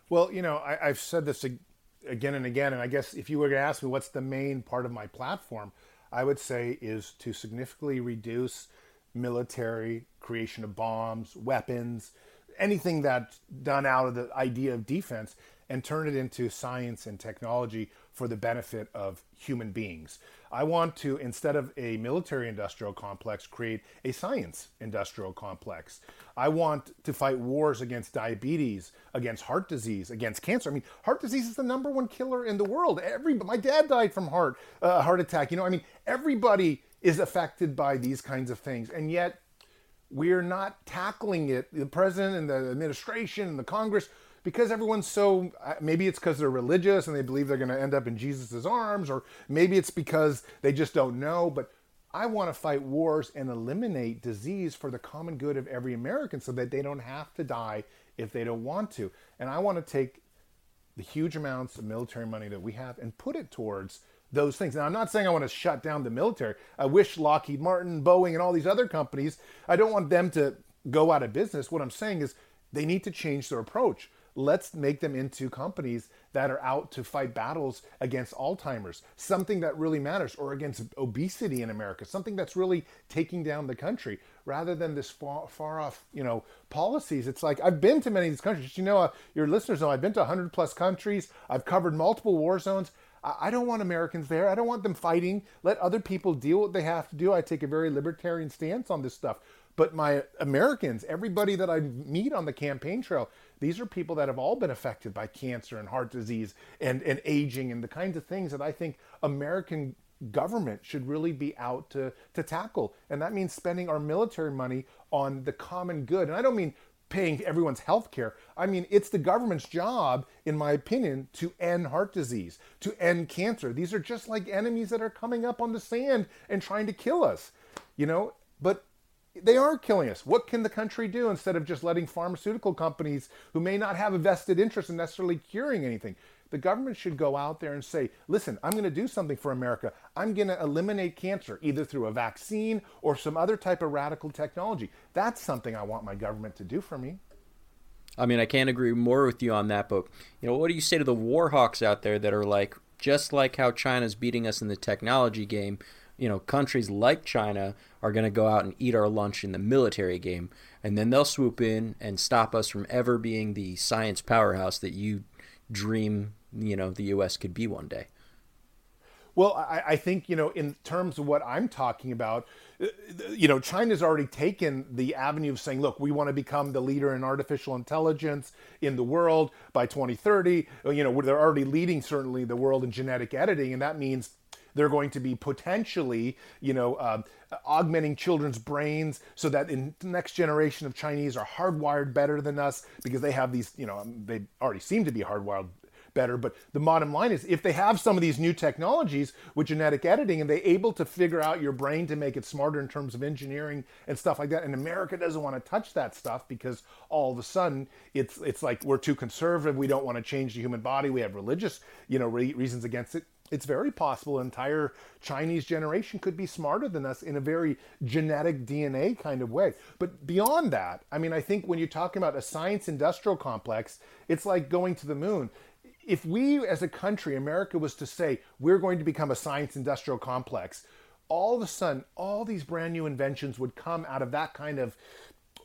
Well, you know, I, have said this again and again, and I guess if you were to ask me what's the main part of my platform, I would say is to significantly reduce military creation of bombs, weapons, anything that's done out of the idea of defense, and turn it into science and technology for the benefit of human beings. I want to, instead of a military industrial complex, create a science industrial complex. I want to fight wars against diabetes, against heart disease, against cancer. I mean, heart disease is the number one killer in the world. Every my dad died from heart uh, heart attack. You know, I mean, everybody is affected by these kinds of things, and yet we're not tackling it. The president and the administration and the Congress because everyone's so uh, maybe it's because they're religious and they believe they're going to end up in Jesus's arms or maybe it's because they just don't know but I want to fight wars and eliminate disease for the common good of every American so that they don't have to die if they don't want to and I want to take the huge amounts of military money that we have and put it towards those things. Now, I'm not saying I want to shut down the military. I wish Lockheed Martin, Boeing, and all these other companies, I don't want them to go out of business. What I'm saying is they need to change their approach let's make them into companies that are out to fight battles against Alzheimer's, something that really matters, or against obesity in America, something that's really taking down the country, rather than this far, far off, you know, policies. It's like I've been to many of these countries. You know, uh, your listeners know I've been to 100 plus countries. I've covered multiple war zones. I don't want Americans there. I don't want them fighting. Let other people deal what they have to do. I take a very libertarian stance on this stuff. But my Americans, everybody that I meet on the campaign trail, these are people that have all been affected by cancer and heart disease and, and aging and the kinds of things that I think American government should really be out to, to tackle. And that means spending our military money on the common good. And I don't mean paying everyone's health care. I mean, it's the government's job, in my opinion, to end heart disease, to end cancer. These are just like enemies that are coming up on the sand and trying to kill us, you know? But they are killing us. What can the country do instead of just letting pharmaceutical companies who may not have a vested interest in necessarily curing anything? The government should go out there and say, listen, I'm going to do something for America. I'm going to eliminate cancer either through a vaccine or some other type of radical technology. That's something I want my government to do for me. I mean, I can't agree more with you on that, but you know, what do you say to the war hawks out there that are like, just like how China's beating us in the technology game, you know, countries like China are going to go out and eat our lunch in the military game, and then they'll swoop in and stop us from ever being the science powerhouse that you dream, you know, the U.S. could be one day. Well, I, I, think, you know, in terms of what I'm talking about, uh, you know, China's already taken the avenue of saying, look, we want to become the leader in artificial intelligence in the world by 2030. Uh, you know, they're already leading certainly the world in genetic editing, and that means they're going to be potentially, you know, uh, augmenting children's brains so that in the next generation of Chinese are hardwired better than us because they have these, you know, they already seem to be hardwired better. But the bottom line is if they have some of these new technologies with genetic editing and they're able to figure out your brain to make it smarter in terms of engineering and stuff like that, and America doesn't want to touch that stuff because all of a sudden it's it's like we're too conservative, we don't want to change the human body, we have religious, you know, re- reasons against it it's very possible an entire Chinese generation could be smarter than us in a very genetic DNA kind of way. But beyond that, I mean, I think when you're talking about a science industrial complex, it's like going to the moon. If we as a country, America, was to say, we're going to become a science industrial complex, all of a sudden, all these brand new inventions would come out of that kind of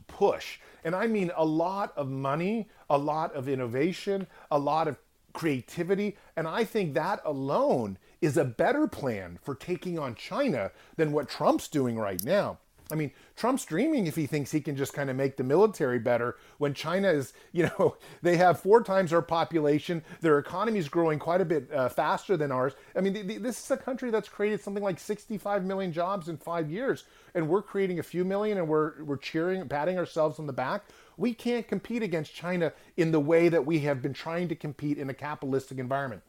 push. And I mean a lot of money, a lot of innovation, a lot of creativity. And I think that alone is a better plan for taking on China than what Trump's doing right now. I mean, Trump's dreaming if he thinks he can just kind of make the military better when China is, you know, they have four times our population. Their economy is growing quite a bit uh, faster than ours. I mean, this is a country that's created something like 65 million jobs in five years, and we're creating a few million and we're, we're cheering, patting ourselves on the back. We can't compete against China in the way that we have been trying to compete in a capitalistic environment.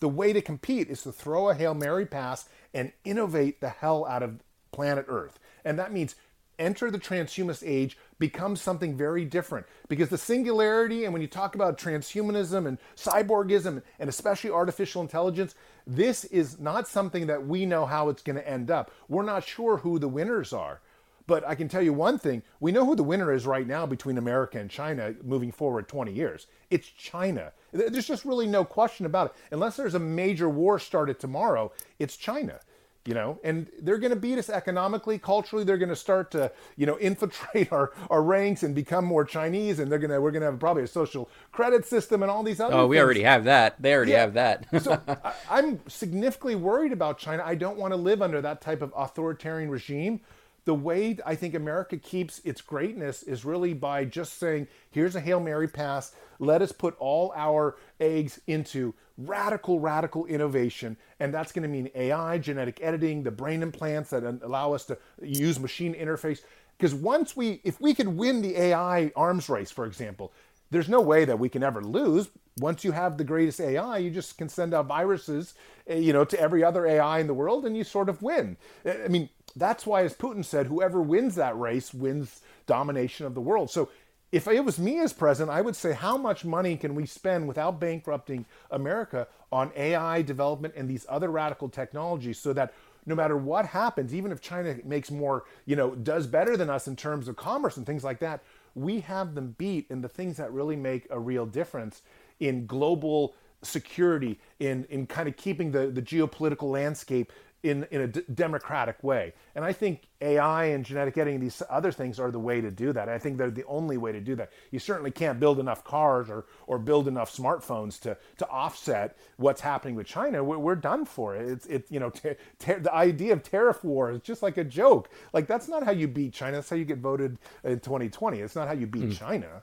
The way to compete is to throw a Hail Mary pass and innovate the hell out of planet Earth. And that means enter the transhumanist age becomes something very different because the singularity and when you talk about transhumanism and cyborgism and especially artificial intelligence this is not something that we know how it's going to end up we're not sure who the winners are but I can tell you one thing we know who the winner is right now between America and China moving forward 20 years. It's China. There's just really no question about it. Unless there's a major war started tomorrow, it's China you know and they're going to beat us economically culturally they're going to start to you know infiltrate our, our ranks and become more chinese and they're going to we're going to have probably a social credit system and all these other oh, things. oh things. we already have that they already yeah. have that so I, i'm significantly worried about china i don't want to live under that type of authoritarian regime the way I think America keeps its greatness is really by just saying, here's a Hail Mary pass. Let us put all our eggs into radical, radical innovation. And that's going to mean AI, genetic editing, the brain implants that allow us to use machine interface. Because once we, if we could win the AI arms race, for example, there's no way that we can ever lose. Once you have the greatest AI, you just can send out viruses, eh, you know, to every other AI in the world, and you sort of win. Eh, I mean, that's why, as Putin said, whoever wins that race wins domination of the world. So if it was me as president, I would say, how much money can we spend without bankrupting America on AI development and these other radical technologies so that no matter what happens, even if China makes more, you know, does better than us in terms of commerce and things like that, we have them beat in the things that really make a real difference in global security, in, in kind of keeping the, the geopolitical landscape in, in a d- democratic way. And I think AI and genetic editing, these other things are the way to do that. I think they're the only way to do that. You certainly can't build enough cars or, or build enough smartphones to, to offset what's happening with China. We're, we're done for it. It's, it, you know, ter- ter- the idea of tariff war is just like a joke. Like that's not how you beat China. That's how you get voted in 2020. It's not how you beat mm. China.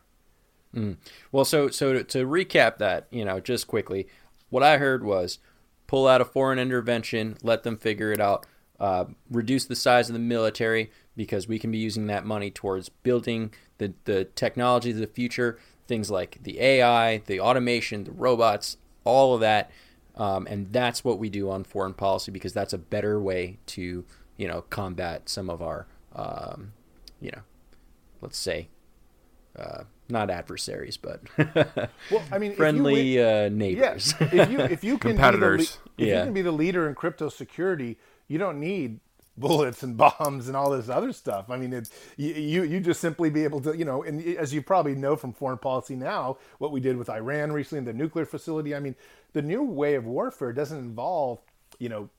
Mm. Well, so, so to, to recap that, you know, just quickly, what I heard was pull out a foreign intervention, let them figure it out, uh, reduce the size of the military because we can be using that money towards building the, the technology of the future, things like the AI, the automation, the robots, all of that. Um, and that's what we do on foreign policy because that's a better way to, you know, combat some of our, um, you know, let's say, uh, not adversaries, but well, I mean, friendly win, uh, neighbors. Yeah, if you if you can competitors, be the, if yeah. you can be the leader in crypto security, you don't need bullets and bombs and all this other stuff. I mean, it, you you just simply be able to, you know, and as you probably know from foreign policy now, what we did with Iran recently, in the nuclear facility. I mean, the new way of warfare doesn't involve, you know,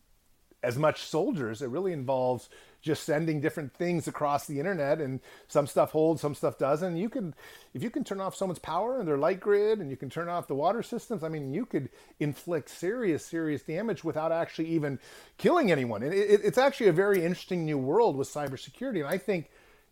as much soldiers. It really involves just sending different things across the internet and some stuff holds some stuff doesn't you can if you can turn off someone's power and their light grid and you can turn off the water systems i mean you could inflict serious serious damage without actually even killing anyone and it, it's actually a very interesting new world with cybersecurity and i think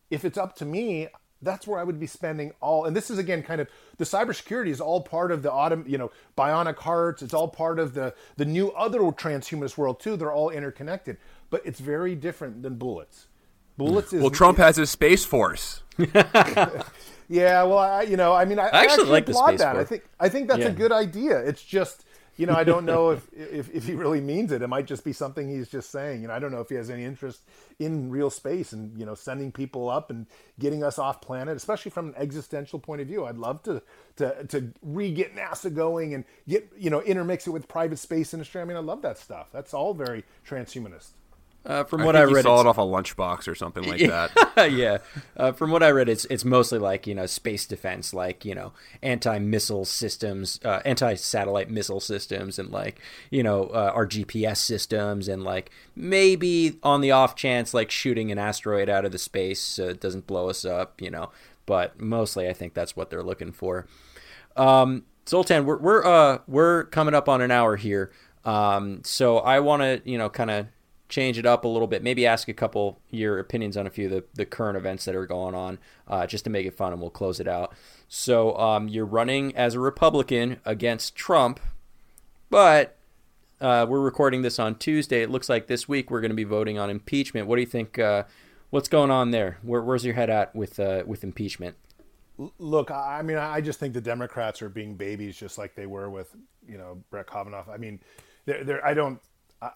if it's up to me that's where I would be spending all. And this is again kind of the cybersecurity is all part of the autumn, you know, bionic hearts. It's all part of the the new other transhumanist world too. They're all interconnected but it's very different than bullets. Bullets is well. Trump has his space force. yeah, well, I, you know, I mean, I, I actually, actually like applaud that. Force. I think I think that's yeah. a good idea. It's just you know, I don't know if, if, if he really means it. It might just be something he's just saying. You know, I don't know if he has any interest in real space and you know sending people up and getting us off planet, especially from an existential point of view. I'd love to to to re get NASA going and get you know intermix it with private space industry. I mean, I love that stuff. That's all very transhumanist. Uh, from what I, I read, saw it off a lunchbox or something like yeah, that. yeah. Uh, from what I read, it's it's mostly like you know space defense, like you know anti missile systems, uh, anti satellite missile systems, and like you know uh, our GPS systems, and like maybe on the off chance like shooting an asteroid out of the space so it doesn't blow us up, you know. But mostly, I think that's what they're looking for. Um, Zoltan, we're we're uh we're coming up on an hour here. Um, so I want to you know kind of change it up a little bit. Maybe ask a couple your opinions on a few of the, the current events that are going on, uh, just to make it fun, and we'll close it out. So um, you're running as a Republican against Trump, but uh, we're recording this on Tuesday. It looks like this week we're going to be voting on impeachment. What do you think? Uh, what's going on there? Where, where's your head at with uh, with impeachment? Look, I mean, I just think the Democrats are being babies, just like they were with you know Brett Kavanaugh. I mean, they're, they're, I don't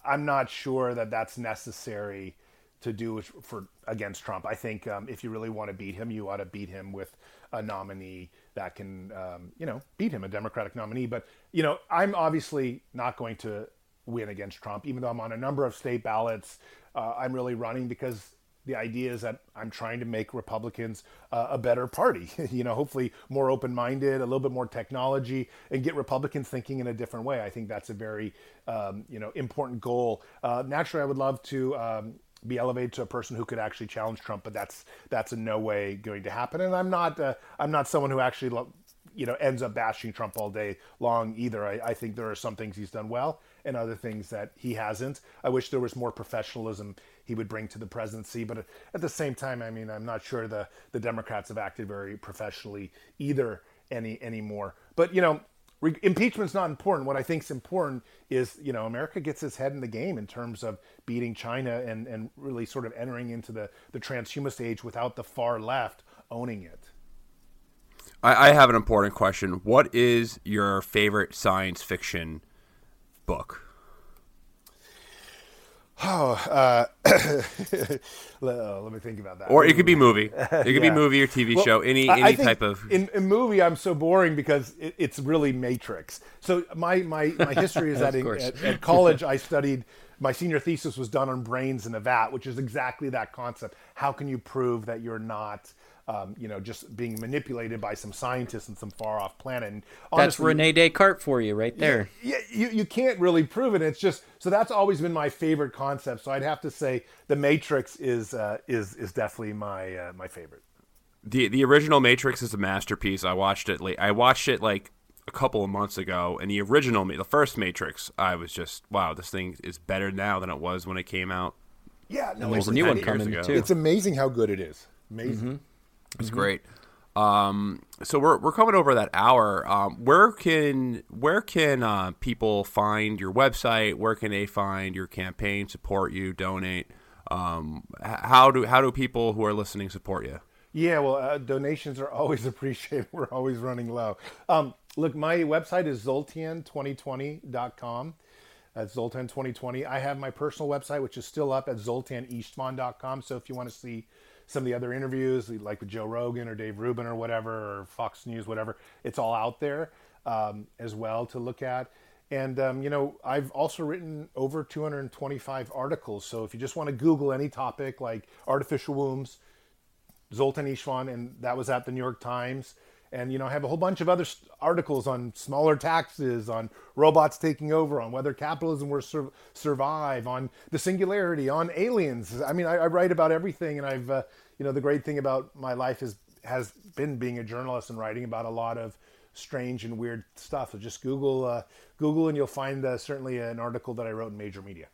I'm not sure that that's necessary to do for against Trump. I think um, if you really want to beat him, you ought to beat him with a nominee that can, um, you know, beat him, a Democratic nominee. But you know, I'm obviously not going to win against Trump, even though I'm on a number of state ballots. Uh, I'm really running because the idea is that I'm trying to make Republicans uh, a better party. you know, hopefully more open-minded, a little bit more technology, and get Republicans thinking in a different way. I think that's a very um, you know important goal. Uh, naturally, I would love to. Um, be elevated to a person who could actually challenge Trump, but that's that's in no way going to happen. And I'm not uh, I'm not someone who actually lo- you know ends up bashing Trump all day long either. I, I think there are some things he's done well and other things that he hasn't. I wish there was more professionalism he would bring to the presidency. But at the same time, I mean, I'm not sure the the Democrats have acted very professionally either any anymore. But you know, impeachment's not important. What I think is important is you know America gets its head in the game in terms of beating China and and really sort of entering into the the transhumanist age without the far left owning it. I, I have an important question. What is your favorite science fiction book? Oh, uh, let me think about that. Or it could be movie. It could yeah. be movie or TV well, show. Any any type of. In, in movie, I'm so boring because it, it's really Matrix. So my my, my history is that in, at, at college I studied. My senior thesis was done on brains in a vat, which is exactly that concept. How can you prove that you're not um, you know, just being manipulated by some scientists in some far off planet. And honestly, that's Rene Descartes for you, right there. Yeah, you, you can't really prove it. It's just so that's always been my favorite concept. So I'd have to say the Matrix is uh, is is definitely my uh, my favorite. The the original Matrix is a masterpiece. I watched it late. I watched it like a couple of months ago, and the original, the first Matrix, I was just wow, this thing is better now than it was when it came out. Yeah, no, there's a new one coming too. It's amazing how good it is. Amazing. Mm-hmm. It's mm-hmm. great. Um, so we're, we're coming over that hour. Um, where can where can uh, people find your website? Where can they find your campaign? Support you, donate. Um, how do how do people who are listening support you? Yeah, well, uh, donations are always appreciated. We're always running low. Um, look, my website is zoltan2020.com. That's Zoltan2020. I have my personal website, which is still up at zoltanistvan.com. So if you want to see some of the other interviews, like with Joe Rogan or Dave Rubin or whatever, or Fox News, whatever. It's all out there um, as well to look at. And, um, you know, I've also written over 225 articles. So if you just want to Google any topic like artificial wombs, Zoltan Istvan, and that was at the New York Times. And you know I have a whole bunch of other articles on smaller taxes, on robots taking over, on whether capitalism will sur- survive, on the singularity, on aliens. I mean, I, I write about everything, and I've uh, you know the great thing about my life is has been being a journalist and writing about a lot of strange and weird stuff. So just Google uh, Google, and you'll find uh, certainly an article that I wrote in Major Media.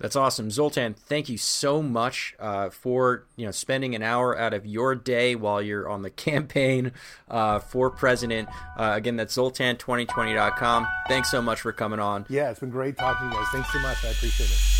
That's awesome, Zoltan. Thank you so much uh, for you know spending an hour out of your day while you're on the campaign uh, for president. Uh, again, that's Zoltan2020.com. Thanks so much for coming on. Yeah, it's been great talking to you guys. Thanks so much. I appreciate it.